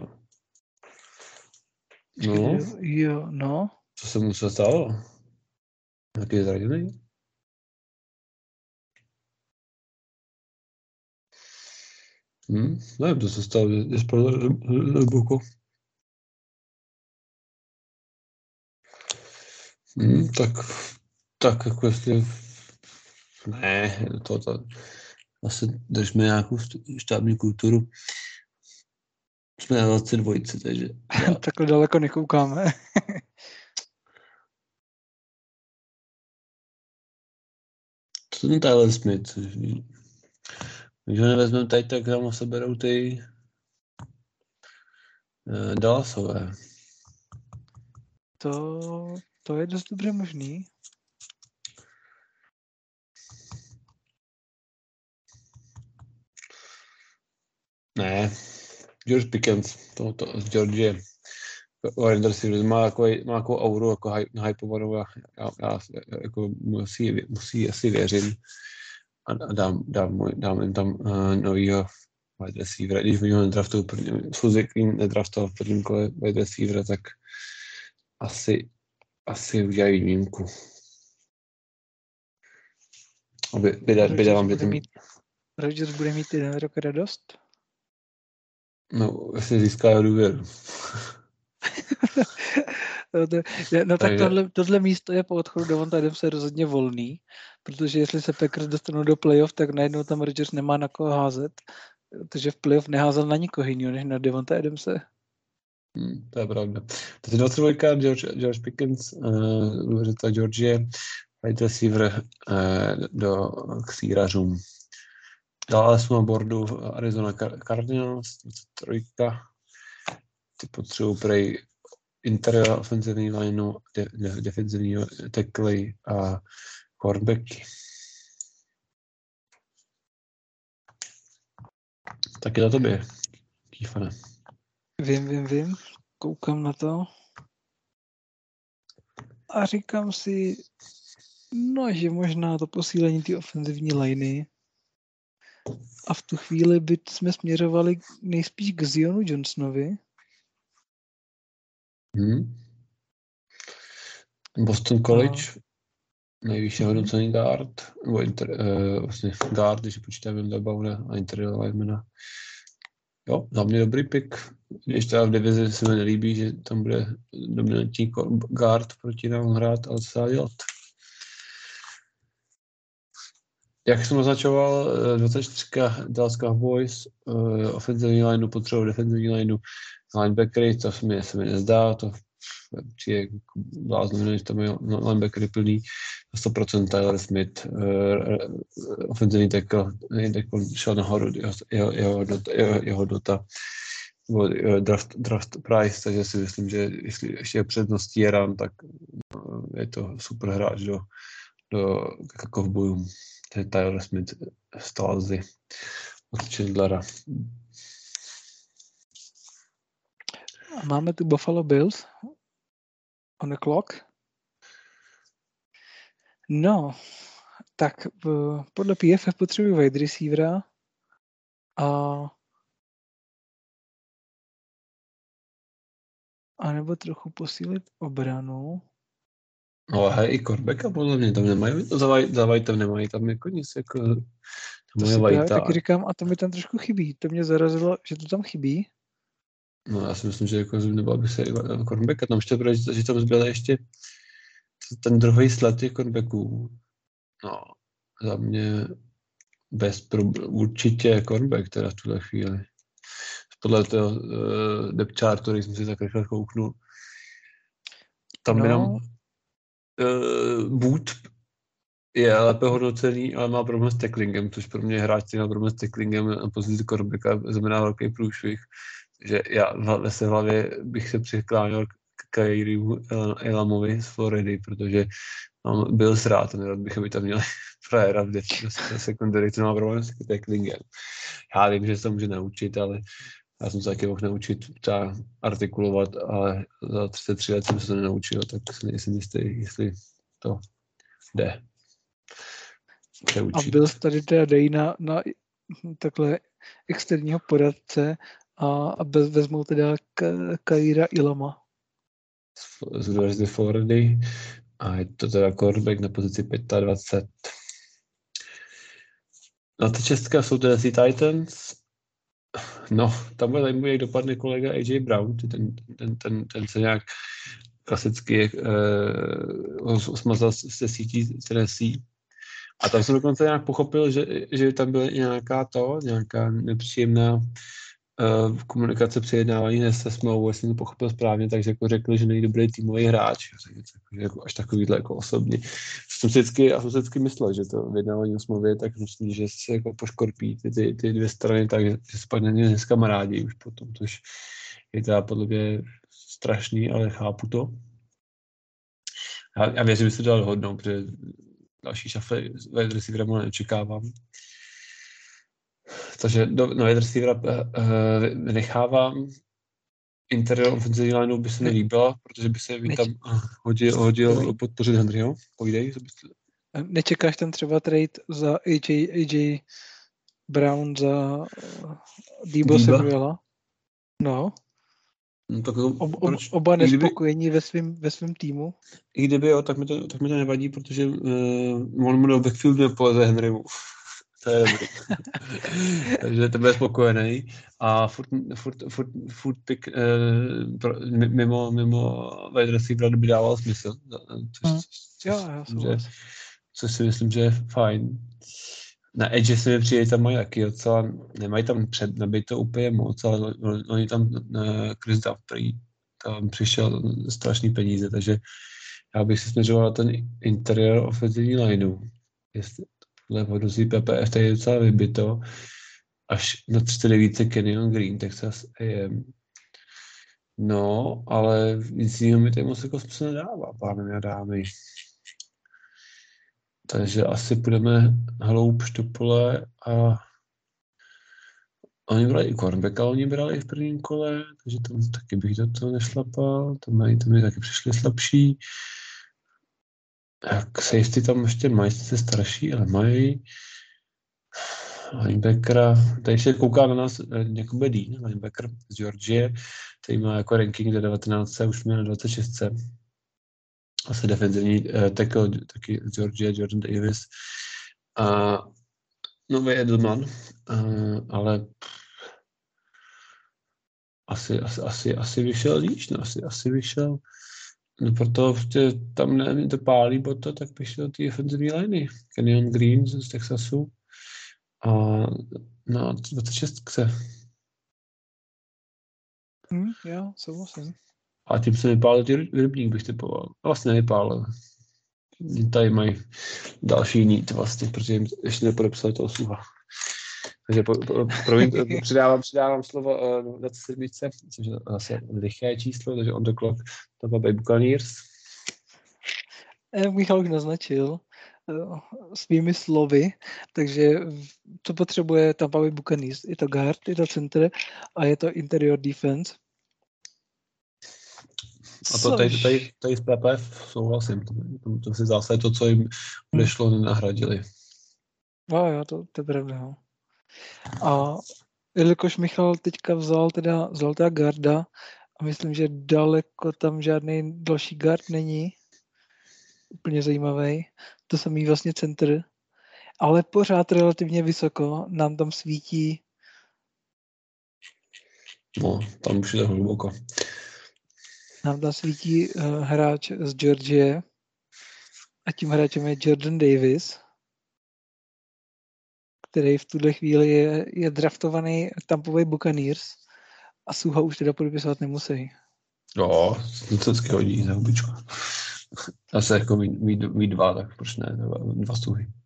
No, Jo, no. co se mu se stalo? Nějaký zraněný? Hm, nevím, to se stalo, že spadl hl- hluboko. Hm, tak, tak jako jestli... Ne, to, to, asi držme nějakou štábní kulturu. Jsme na 22, takže Takhle daleko nekoukáme. co ten Tyler Smith? Když ho nevezmeme teď, tak tam se berou ty uh, Dallasové. To, to je dost dobře možný. Ne, George Pickens, to, to z Georgie. Series má, takový, má takovou auru jako hy- hypovanou, já, já, já jako musí, musí asi věřím a, a dám, dám, můj- dám jim tam uh, novýho wide receivera, když oni ho nedraftují, prvním- jsou zvyklí nedraftoval v prvním kole wide receivera, tak asi, asi udělají výjimku. Aby, vydávám, že bude ten, mít, Rodgers bude mít jeden rok radost. no, jestli získá jeho důvěru. No, je- no tak tohle, tohle místo je po odchodu Davanta Adamse rozhodně volný, protože jestli se Packers dostanou do playoff, tak najednou tam Rodgers nemá na koho házet, protože v playoff neházel na nikoho jiného, než na Devonta Adamse. Hmm, to je pravda. Takže 22. George, George Pickens, uh, důvěřitel Georgie, wide receiver uh, do k sírařům. Dále jsme na bordu Arizona Car- Cardinals, 23. Ty potřebují prej interior ofenzivní lineu, de, de, defenzivní tackle a cornerbacky. Tak je na tobě, Kýfane. Vím, vím, vím, koukám na to a říkám si, no, že možná to posílení té ofenzivní liney a v tu chvíli by jsme směřovali nejspíš k Zionu Johnsonovi, Hmm. Boston College, nejvyšší hodnocený guard, nebo inter, uh, vlastně guard, když počítáme Lindebauma a interior linemana. Jo, za mě dobrý pick. Když teda v divizi se mi nelíbí, že tam bude dominantní guard proti nám hrát, ale co se dá dělat. Jak jsem označoval, eh, 24 Dallas Cowboys, uh, ofenzivní lineu potřebují defenzivní lineu, linebackery, to se mi, se mi nezdá, to či je blázno, že tam je linebackery plný 100% Tyler Smith, uh, ofenzivní tackle, tackle šel nahoru, jeho, jeho, jeho, jeho, jeho hodnota draft, draft price, takže si myslím, že jestli ještě je předností Jeran, tak je to super hráč do, do kovbojů. To je Tyler Smith z Talzy od Chandlera. A máme tu Buffalo Bills on the clock. No, tak podle PFF potřebuji wide receivera a a nebo trochu posílit obranu. No ale i Korbeka podle mě tam nemají, za White nemají tam jako nic, jako to si právě taky říkám a to mi tam trošku chybí. To mě zarazilo, že to tam chybí. No já si myslím, že jako nebo by se cornerback a tam ještě bude, že tam zbyl ještě ten druhý sled těch cornerbacků. No, za mě bez problémů, určitě cornerback teda v tuhle chvíli. Podle toho uh, depth chartu, který jsem si tak rychle kouknul. Tam no. jenom uh, boot je lépe hodnocený, ale má problém s tacklingem, což pro mě hráč, který má problém s tacklingem na pozici korbeka, znamená velký průšvih. Že já ve své hlavě bych se přikláněl k Kairimu Elamovi z Floridy, protože mám byl zrát, nerad bych, aby tam měli frajera v secondary, co má problém s tacklingem. Já vím, že se to může naučit, ale já jsem se taky mohl naučit třeba artikulovat, ale za 33 let jsem se to nenaučil, tak si nejsem jistý, jestli to jde. A byl tady teda dej na, na takhle externího poradce a, bez, vezmou teda Kaira Ilama. Z Univerzity Floridy a je to teda quarterback na pozici 25. Na ty česká jsou teda Titans. No, tam bude zajímavé, jak dopadne kolega AJ Brown, ten, ten, ten, ten se nějak klasicky uh, smazal se sítí Tennessee a tam jsem dokonce nějak pochopil, že, že tam byla nějaká to, nějaká nepříjemná komunikace při jednávání se smlouvou, jestli to pochopil správně, takže jako řekl, že není dobrý týmový hráč, jako až takovýhle jako osobně. Jsem si vždycky, já jsem si vždycky myslel, že to vyjednávání o smlouvě tak myslím, že se jako poškorpí ty, ty, ty dvě strany tak, že se pak není z kamarádi už potom, což je teda podle mě strašný, ale chápu to. Já, já věřím, že se dal dohodnout, protože další šafle wide receivera mu neočekávám. Takže do, na wide receivera uh, nechávám. Interior offensive lineu by se mi líbila, protože by se mi tam hodil, hodil podpořit Henryho. Povídej. Nečekáš tam třeba trade za AJ, AJ Brown za Debo Samuela? No. No, tak to, ob, ob, oba nespokojení ve svém ve svým týmu. I kdyby jo, tak mi to, tak mi to nevadí, protože uh, on mu do backfieldu nepoleze Henrymu. To je dobrý. Takže to bude spokojený. A furt, furt, furt, furt pick, uh, pro, mimo, mimo wide receiver by dával smysl. Což, hmm. jo, jo, což si myslím, že je fajn na Edge se mi přijde, tam mají taky docela, nemají tam před, to úplně moc, ale oni tam, uh, Chris Duffrey, tam přišel strašný peníze, takže já bych si směřoval na ten interior ofenzivní lineu. Jestli podle hodnotí PPF, tady je docela vybito, až na 39 Canyon Green, Texas AM. No, ale nic jiného mi tady moc jako smysl nedává, pánové a dámy. Takže asi půjdeme hloub pole a oni brali i cornerbacka, oni brali i v prvním kole, takže tam taky bych do toho nešlapal, tam mají, tam mi taky přišli slabší. Jak safety tam ještě mají, sice starší, ale mají. Linebackera, tady ještě kouká na nás eh, Jakube Dean, linebacker z Georgie, který má jako ranking do 19, už měl na 26 asi defenzivní uh, tackle, taky Georgia, Jordan Davis. A nový Edelman, uh, ale asi, asi, asi, asi vyšel líš, no, asi, asi vyšel No proto prostě tam nevím, to pálí to, tak bych šel ty defenzivní liney. Kenyon Green z Texasu a na 26 Hmm, jo, souhlasím. A tím se vypálil ty rybník, bych typoval. Vlastně nevypálil. Tady mají další nít vlastně, protože jim ještě nepodepsali toho sluha. Takže po, po, promiň, přidávám, přidávám slovo uh, na sedmičce, což je zase liché číslo, takže on the clock Tampa Bay Buccaneers. Michal už naznačil uh, svými slovy, takže co potřebuje Tampa Bay Buccaneers? Je to guard, je to center a je to interior defense. A to tady, tady, tady s PPF souhlasím. To, to, to si zase to, co jim odešlo, nenahradili. No jo, to, to je pravda. A jelikož Michal teďka vzal teda, teda garda a myslím, že daleko tam žádný další guard není, úplně zajímavý, to samý vlastně center, ale pořád relativně vysoko nám tam svítí No, tam už je hluboko. Nám tam svítí uh, hráč z Georgie a tím hráčem je Jordan Davis který v tuhle chvíli je, je draftovaný Tampa Bay Buccaneers a Suha už teda podepisovat nemusí. Jo, to vždycky hodí za hubičku. Zase jako mít, mít, mít dva, tak proč ne, dva, dva stuhy.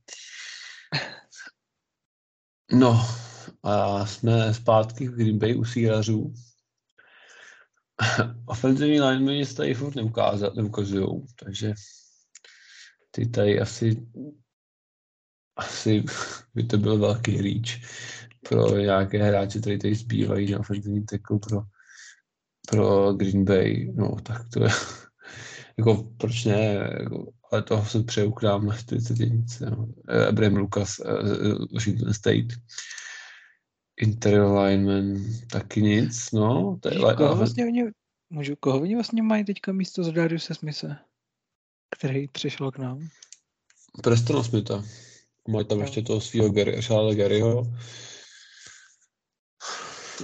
No, a jsme zpátky v Green Bay u sírařů. Offenzivní linemeni se tady furt neukazují, takže ty tady asi asi by to byl velký reach pro nějaké hráče, který tady zbývají na ofenzivní tackle pro, pro Green Bay. No, tak to je, jako proč ne, jako, ale toho se přeju k nám na 40 no. Abraham Lucas, uh, Washington State. Interior lineman taky nic, no. To je, koho, vlastně oni, můžu, koho oni vlastně mají teďka místo z Dariuse Smise, který přišel k nám? Preston Smitha. Mají tam ještě toho svého Gary, Garyho.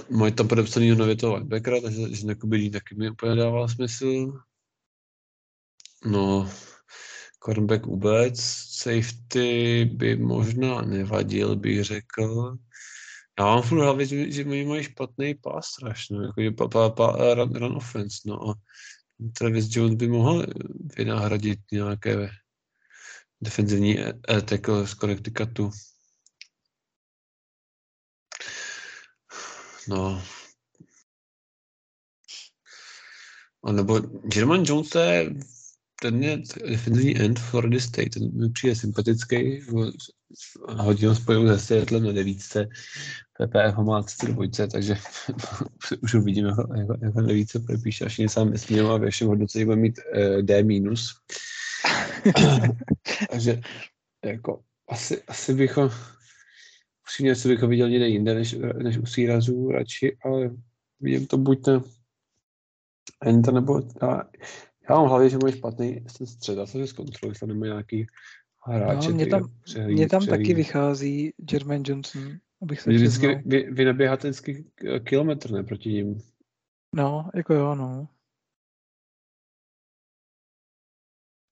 Mají tam podepsaný nově toho linebackera, takže že Nakubidí taky mi úplně dával smysl. No, cornerback vůbec. Safety by možná nevadil, bych řekl. Já mám furt hlavě, že, že oni mají špatný pass rush, no, jako je pa, pa, pa, run, run offense, no a Travis Jones by mohl vynahradit nějaké defenzivní tackle z Connecticutu. No. A nebo German Jones to je ten je defenzivní end Florida State, ten mi přijde sympatický, hodně ho spojuju se Seattlem na devítce, PPF ho má dvojce, takže už uvidíme, jako, jako devítce podepíše, až mě sám nesmím a ve všem hodnocení bude mít uh, D. Takže jako asi, asi bychom upřímně asi bychom viděl někde jinde než, než u sírazů radši, ale vidím to buď na Enter nebo já, já mám v hlavě, že můj špatný ten středa, co si zkontroluji, jestli nemá nějaký hráče. No, mě tam, přehlíd, mě tam přehlíd. taky vychází Jermaine Johnson, abych se vždycky, vy, vy naběháte vždycky kilometr, ne, proti ním. No, jako jo, no.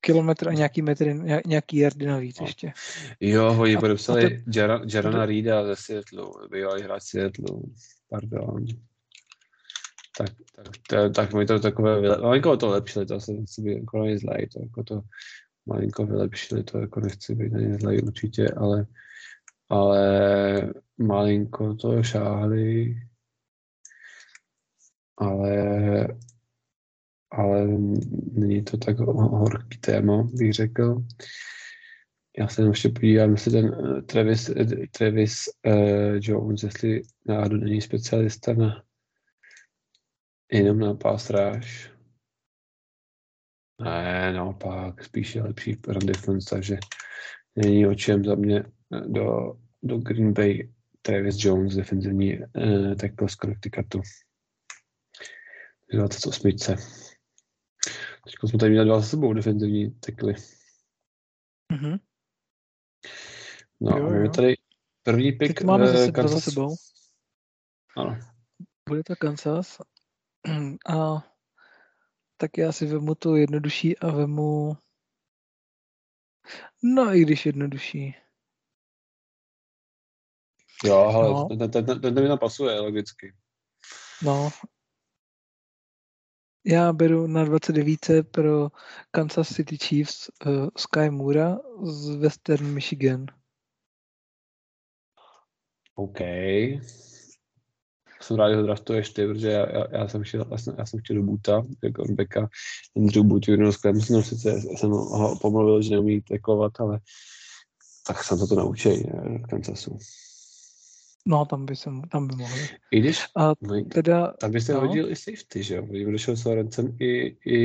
Kilometr a nějaký metry, nějaký jardy navíc no. ještě. Jo, oni podepsali to... Jarana Reeda ze Seattleu, bývalý hráč Seattleu, pardon. Tak, tak, to, tak mi to takové, malinko to lepšili, to se nechci být jako zlej, to jako to malinko vylepšili, to jako nechci být ani zlej určitě, ale, ale malinko to šáhli, ale ale není to tak horký téma, bych řekl. Já se ještě podívám, jestli ten uh, Travis, Travis uh, Jones, jestli náhodou není specialista na jenom na rush. Ne, naopak, spíš je lepší run defense, takže není o čem za mě do, do Green Bay Travis Jones, defenzivní uh, tackle z Connecticutu. 28. Teď jsme tady měli dva za sebou defenzivní tekly. Mm-hmm. No, jo, jo. tady první pick. Teď máme zase Kansas. za sebou. Ano. Bude to Kansas. A tak já si vemu to jednodušší a vemu No, i když jednodušší. Jo, ale no. ten, ten, ten, ten mi napasuje logicky. No, Já beru na 29 pro Kansas City Chiefs uh, Sky Moora z Western Michigan. OK. Jsem rád, že ho draftuješ ty, protože já, já, já jsem chtěl, já jsem, já jsem chtěl do Buta, jako Beka, Andrew Boot, Junior Clemson, sice jsem ho pomluvil, že neumí teklovat, ale tak jsem to to naučil v Kansasu. No, tam by, jsem, tam by mohli. I když, A no, teda, tam byste no. hodil i safety, že jo? Kdyby došel Sorensen i, i,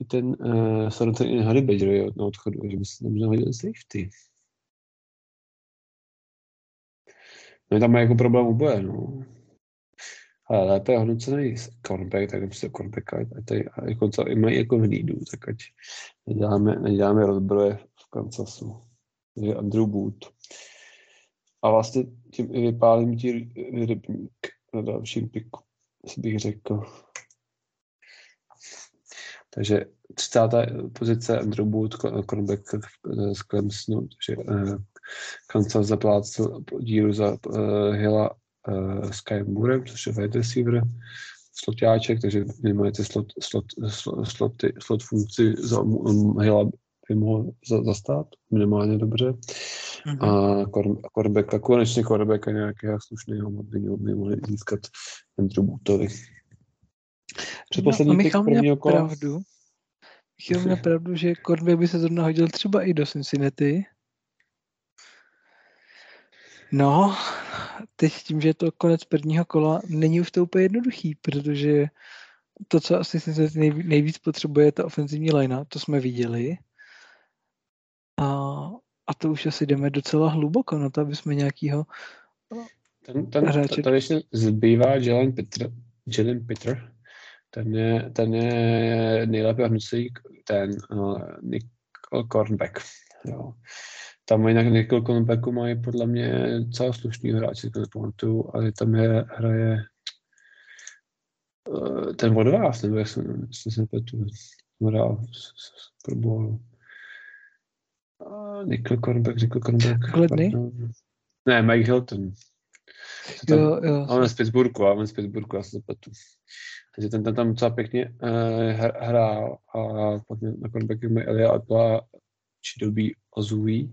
i ten uh, Sorensen i Harry Badger na odchodu, že byste tam možná hodil safety. No tam má jako problém oboje, no. Ale lépe je hodnocený cornerback, tak prostě cornerbacka, a tady, a jako co, i mají jako v lídu, tak ať neděláme, neděláme rozbroje v Kansasu. Takže Andrew Booth. A vlastně tím i vypálím ti rybník na dalším piku, bych řekl. Takže 30. pozice Andrew Booth, cornerback z Clemsonu, takže uh, Kansas zaplácel díru za uh, Hilla uh, Sky Moorem, což je wide receiver, slotáček, takže minimálně ty slot, slot, slot, slot, slot funkci za um, Hilla by mohl za, zastát minimálně dobře. Mm-hmm. A Korbeka, konečně Korbeka nějakého slušného by by mohli získat Andrew Bootovi. Předposlední no, Michal měl kola. pravdu. Michal měl pravdu, že Korbek by se zrovna hodil třeba i do Cincinnati. No, teď tím, že je to konec prvního kola, není už to úplně jednoduchý, protože to, co asi Cincinnati nejvíc potřebuje, je ta ofenzivní linea, to jsme viděli. A, a to už asi jdeme docela hluboko na to, aby jsme nějakýho ten, ten, hráče... Tady ještě zbývá Jalen Peter, Jalen Peter, ten je, ten je nejlépe hodnocený ten uh, Nickel Cornback. Jo. Tam jinak Nickel Cornbacku mají podle mě celá slušný hráči, to nepamatuju, ale tam je, hraje uh, ten vodovás, nebo jak jsem, se nepletu, hrál Bowl. Nickel Cornback, Nickel Cornback. Kledny? Ne, Mike Hilton. Tam, jo, jo. On je z Pittsburghu, on je z Pittsburghu, já se zapletu. Takže ten, ten tam docela pěkně uh, hrál a pak na cornerbacku mají Elia Atla Chidobi Ozui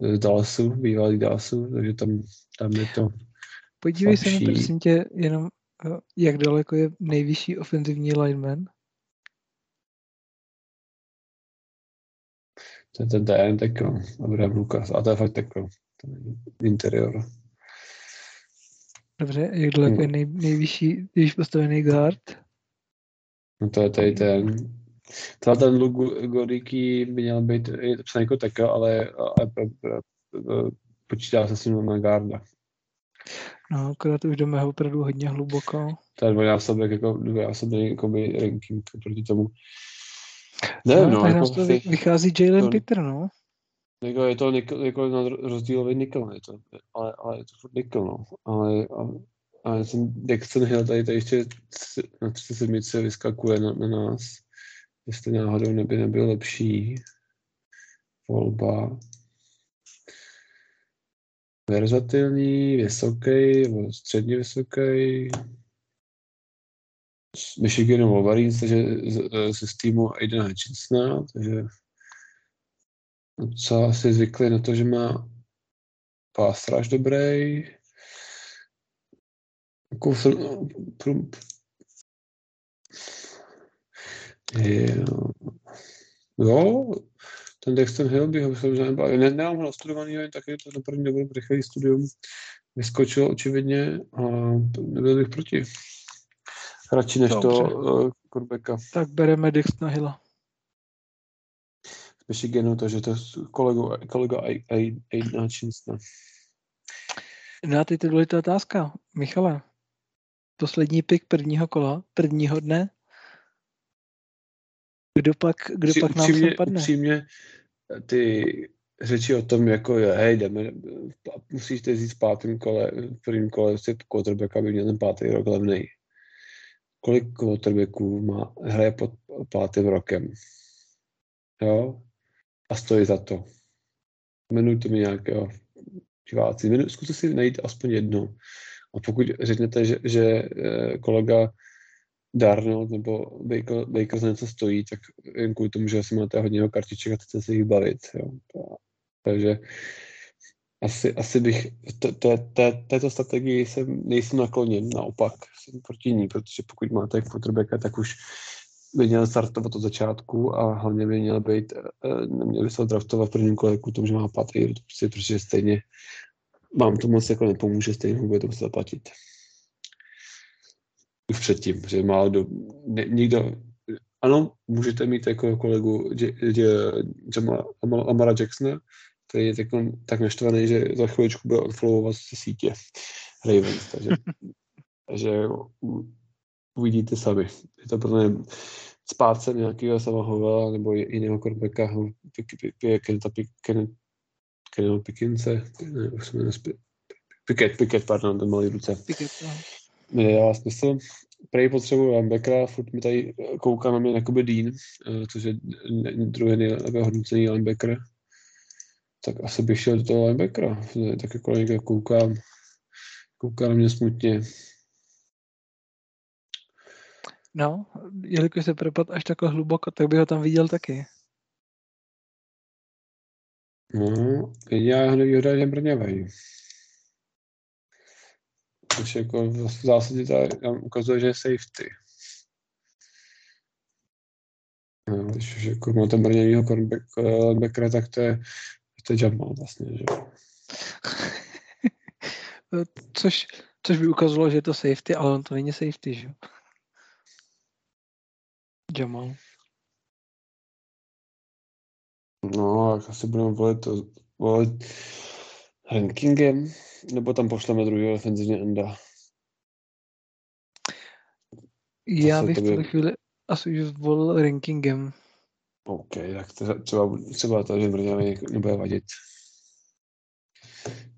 z Dallasu, bývalý Dallasu, takže tam, tam je to Podívej slabší. se mi prosím tě jenom, eh, jak daleko je nejvyšší ofenzivní lineman To je ten DN tackle, Abraham Lukas. A to je fakt tackle. Interior. Dobře, jak daleko je nej, nejvyšší, nejvyšší postavený guard? No to je tady ten, Třeba ten Luke Goriky by měl být je to psaný jako tackle, ale, ale počítá se s ním na guarda. No, akorát už jdeme opravdu hodně hluboko. To je dvojnásobek, jako dvojnásobný jako ranking proti tomu. Ne, no, no jako to vychází Jalen to, Peter, no. Jako je to nickel, jako na rozdílový nickel, je to, ale, ale je to furt nickel, no. Ale, ale, ale ten Dexton Hill tady, tady ještě na 37 vyskakuje na, na nás. Jestli náhodou neby nebyl lepší volba. Verzatilní, vysoký, středně vysoký, z Michiganu Wolverines, takže z, z týmu Aidena Hutchinsona, takže docela si zvykli na to, že má pás straš dobrý. Jako prum, jo, ten Dexter Hill by ho možná nebavil. Ne, nemám ho nastudovaný, jen taky to na první dobu rychlý studium vyskočil očividně a nebyl bych proti. Radši než Dobře. to uh, Kurbeka. Tak bereme Dixona Hilla. Z Michiganu, takže to je kolegu, kolega Aiden Hutchinson. No a teď je důležitá otázka. Michale, poslední pik prvního kola, prvního dne. Kdo pak, kdo Při, pak nám upřímně, padne? Upřímně, ty řeči o tom, jako je, hej, jdeme, musíte říct v pátém kole, v prvním kole si quarterback, aby měl ten pátý rok levnej kolik quarterbacků má, hraje pod pátým rokem. Jo? A stojí za to. Jmenujte mi nějakého diváci. Zkuste si najít aspoň jedno. A pokud řeknete, že, že eh, kolega Darnold nebo Baker, Baker za něco stojí, tak jen kvůli tomu, že asi máte hodně kartiček a chcete se jich bavit. Jo. Takže asi, asi bych t- t- t- této strategii jsem, nejsem nakloněn, naopak jsem proti ní, protože pokud máte quarterbacka, tak už by měl startovat od začátku a hlavně by měl být, eh, neměl by se draftovat v prvním kole k tomu, že má paty, protože stejně vám to moc jako nepomůže, stejně bude to muset zaplatit. Už předtím, že málo do, ne, někdo, ano, můžete mít jako kolegu Amara Jacksona, který je tak, tak naštvaný, že za chviličku bude odfollowovat z sítě Ravens, takže, takže uvidíte sami. Je to pro mě spátce nějakého Samahovela nebo jiného korbeka, Kenel Pikince, ne, už jsme Piket, Piket, pardon, ten malý ruce. Piket, no. Nedává smysl. Prej potřebuji linebackera, furt mi tady kouká na mě jakoby Dean, eh, což je druhý nejlepší hodnocený linebacker. Tak asi bych šel do toho linebackera. Tak jako někde koukám, kouká na mě smutně. No, jelikož se propad až takhle hluboko, tak bych ho tam viděl taky. No, jediná nevýhoda je brňavej. Což jako v zásadě ta, ukazuje, že je safety. No, když už jako má ten brněvýho linebackera, tak to je, je Jamal vlastně, že což, což by ukazovalo, že je to safety, ale on to není safety, že Jamal. No, tak asi budeme volit, to, volit rankingem, nebo tam pošleme druhého ofenzivně enda. Já bych v tuhle chvíli asi už volil rankingem. OK, tak to, třeba, třeba to, že Brňavý nebude vadit.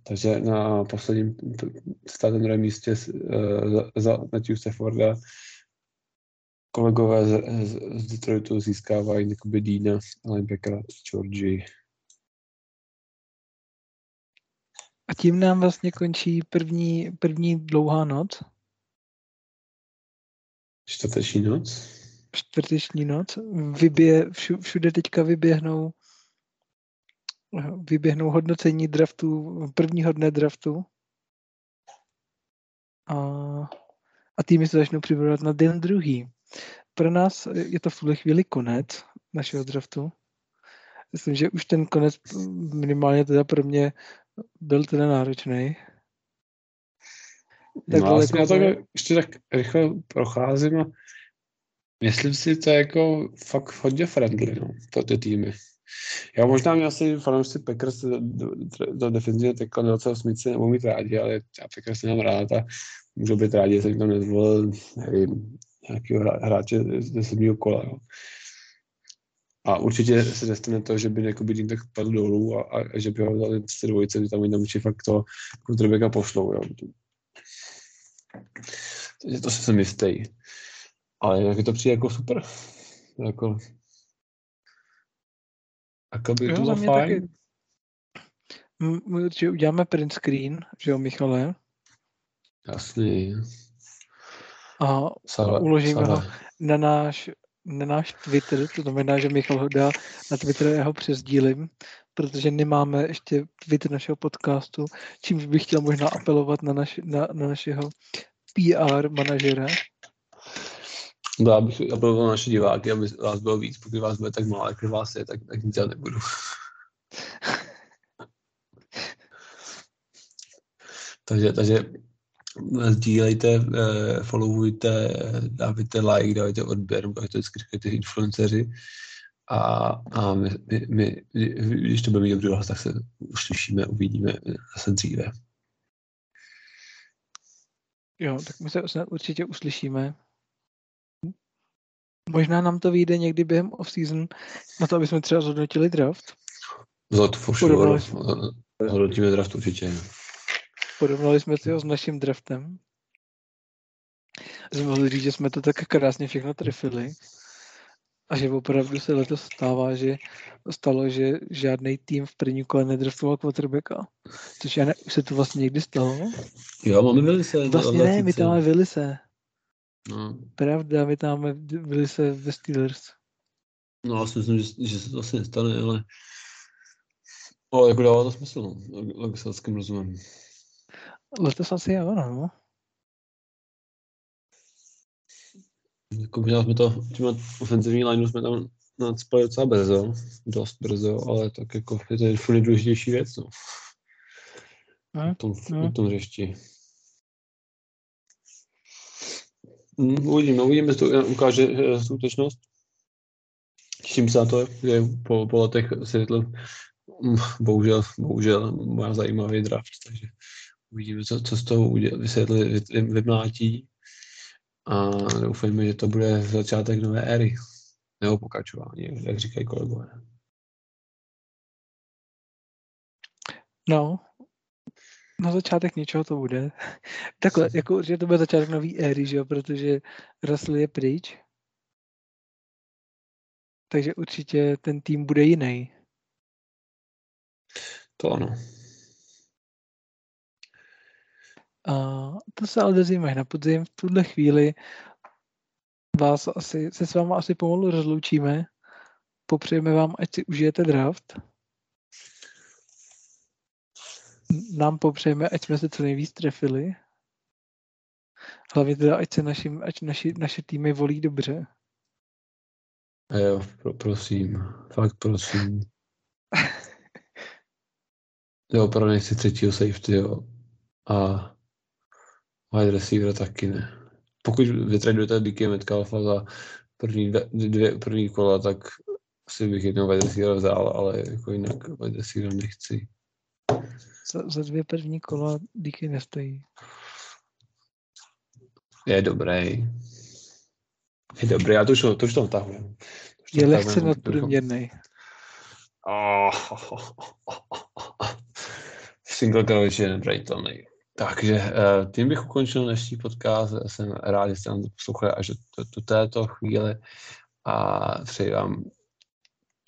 Takže na posledním státem místě uh, za, za Matthew Stafforda kolegové z, z, z Detroitu získávají jakoby Dina, linebackera Georgie. A tím nám vlastně končí první, první dlouhá noc. Čtvrteční noc? Čtvrteční noc. Vybě, všude teďka vyběhnou vyběhnou hodnocení draftu, prvního dne draftu. A, a týmy se začnou připravovat na den druhý pro nás je to v tuhle chvíli konec našeho draftu. Myslím, že už ten konec minimálně teda pro mě byl teda náročný. Tak no, já to ještě tak rychle procházím a myslím si, to je jako fakt hodně friendly, no, to ty týmy. Já možná mě asi fanoušci Packers do, do, do defenzivního tekla 28 nebo mít rádi, ale já Packers nemám rád a můžu být rádi, že jsem tam nezvolil, nevím, nějakého hráče ze sedmého kola. Jo. A určitě se nestane to, že by jakoby tím tak padl dolů a, a, a že by ho vzali z té dvojice, že tam tam určitě fakt to quarterbacka pošlou. Jo. Takže to se jsem jistý. Ale jak je to přijde jako super. Jako, jako by to bylo fajn. Taky. Určitě uděláme print screen, že jo, Michale? Jasný a Sala, uložíme Sala. ho na náš, na náš Twitter, to znamená, že Michal ho dá na Twitter, já ho přezdílím, protože nemáme ještě Twitter našeho podcastu, čímž bych chtěl možná apelovat na, naš, na, na našeho PR manažera. No, já bych apeloval na naše diváky, aby vás bylo víc, pokud vás bude tak málo, jak vás je, tak, tak nic dělat nebudu. takže, takže sdílejte, eh, followujte, dávajte like, dávajte odběr, dávajte vždycky ty influenceři a, a my, my, my, když to bude mít dobrý hlas, tak se uslyšíme, uvidíme zase dříve. Jo, tak my se určitě uslyšíme. Možná nám to vyjde někdy během off-season na to, aby jsme třeba zhodnotili draft. Zod, for sure. Hodnotíme draft určitě. Porovnali jsme si ho s naším draftem. Jsme mohli říct, že jsme to tak krásně všechno trefili. A že opravdu se letos stává, že stalo, že žádný tým v první kole nedraftoval quarterbacka. Což já ne, už se to vlastně někdy stalo. Jo, máme Vilise. Vlastně ne, my tam máme Vilise. No. Pravda, my tam byli se ve Steelers. No, já si myslím, že, že se to asi nestane, ale ale jako dává to smysl, no, legislativským rozumem. Letos asi jo, no. Jako možná jsme to, těma ofenzivní lineu jsme tam nadspali docela brzo, dost brzo, ale tak jako je to furt nejdůležitější věc, no. Hm? V tom, Hm. v tom hřišti. Hmm, uvidíme, uvidíme, jestli to ukáže eh, skutečnost. Těším se na to, že po, po letech Seattle mm, bohužel, bohužel má zajímavý draft, takže uvidíme, co, co z toho udělá, vysvětli, vy- vymlátí a doufejme, že to bude začátek nové éry nebo pokračování, jak říkají kolegové. No, na začátek něčeho to bude. Takhle, jako určitě to bude začátek nový éry, že jo, protože Russell je pryč. Takže určitě ten tým bude jiný. To ano. A to se ale dozvíme na podzim. V tuhle chvíli vás asi, se s váma asi pomalu rozloučíme. Popřejeme vám, ať si užijete draft. Nám popřejeme, ať jsme se co nejvíc trefili. Hlavně teda, ať se našim, ať naši, naše týmy volí dobře. A jo, pro, prosím, fakt prosím. Jo, opravdu nechci třetího safety, jo. A wide receiver taky ne. Pokud vytradujete DK Metcalfa za první dvě, dvě první kola, tak si bych jednou wide receiver vzal, ale jako jinak wide receiver nechci. Za, za dvě první kola díky nestojí. Je dobrý. Je dobrý, já to už, to už už to Je lehce nadprůměrný. Oh, Single coverage je nebrajitelný. Takže uh, tím bych ukončil dnešní podcast. Já jsem rád, že jste nám to poslouchali až do, do, do této chvíle a přeji vám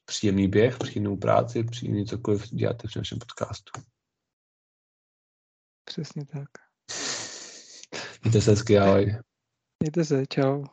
příjemný běh, příjemnou práci, příjemný cokoliv děláte při našem podcastu. Přesně tak. Mějte se hezky, ahoj. Mějte se, čau.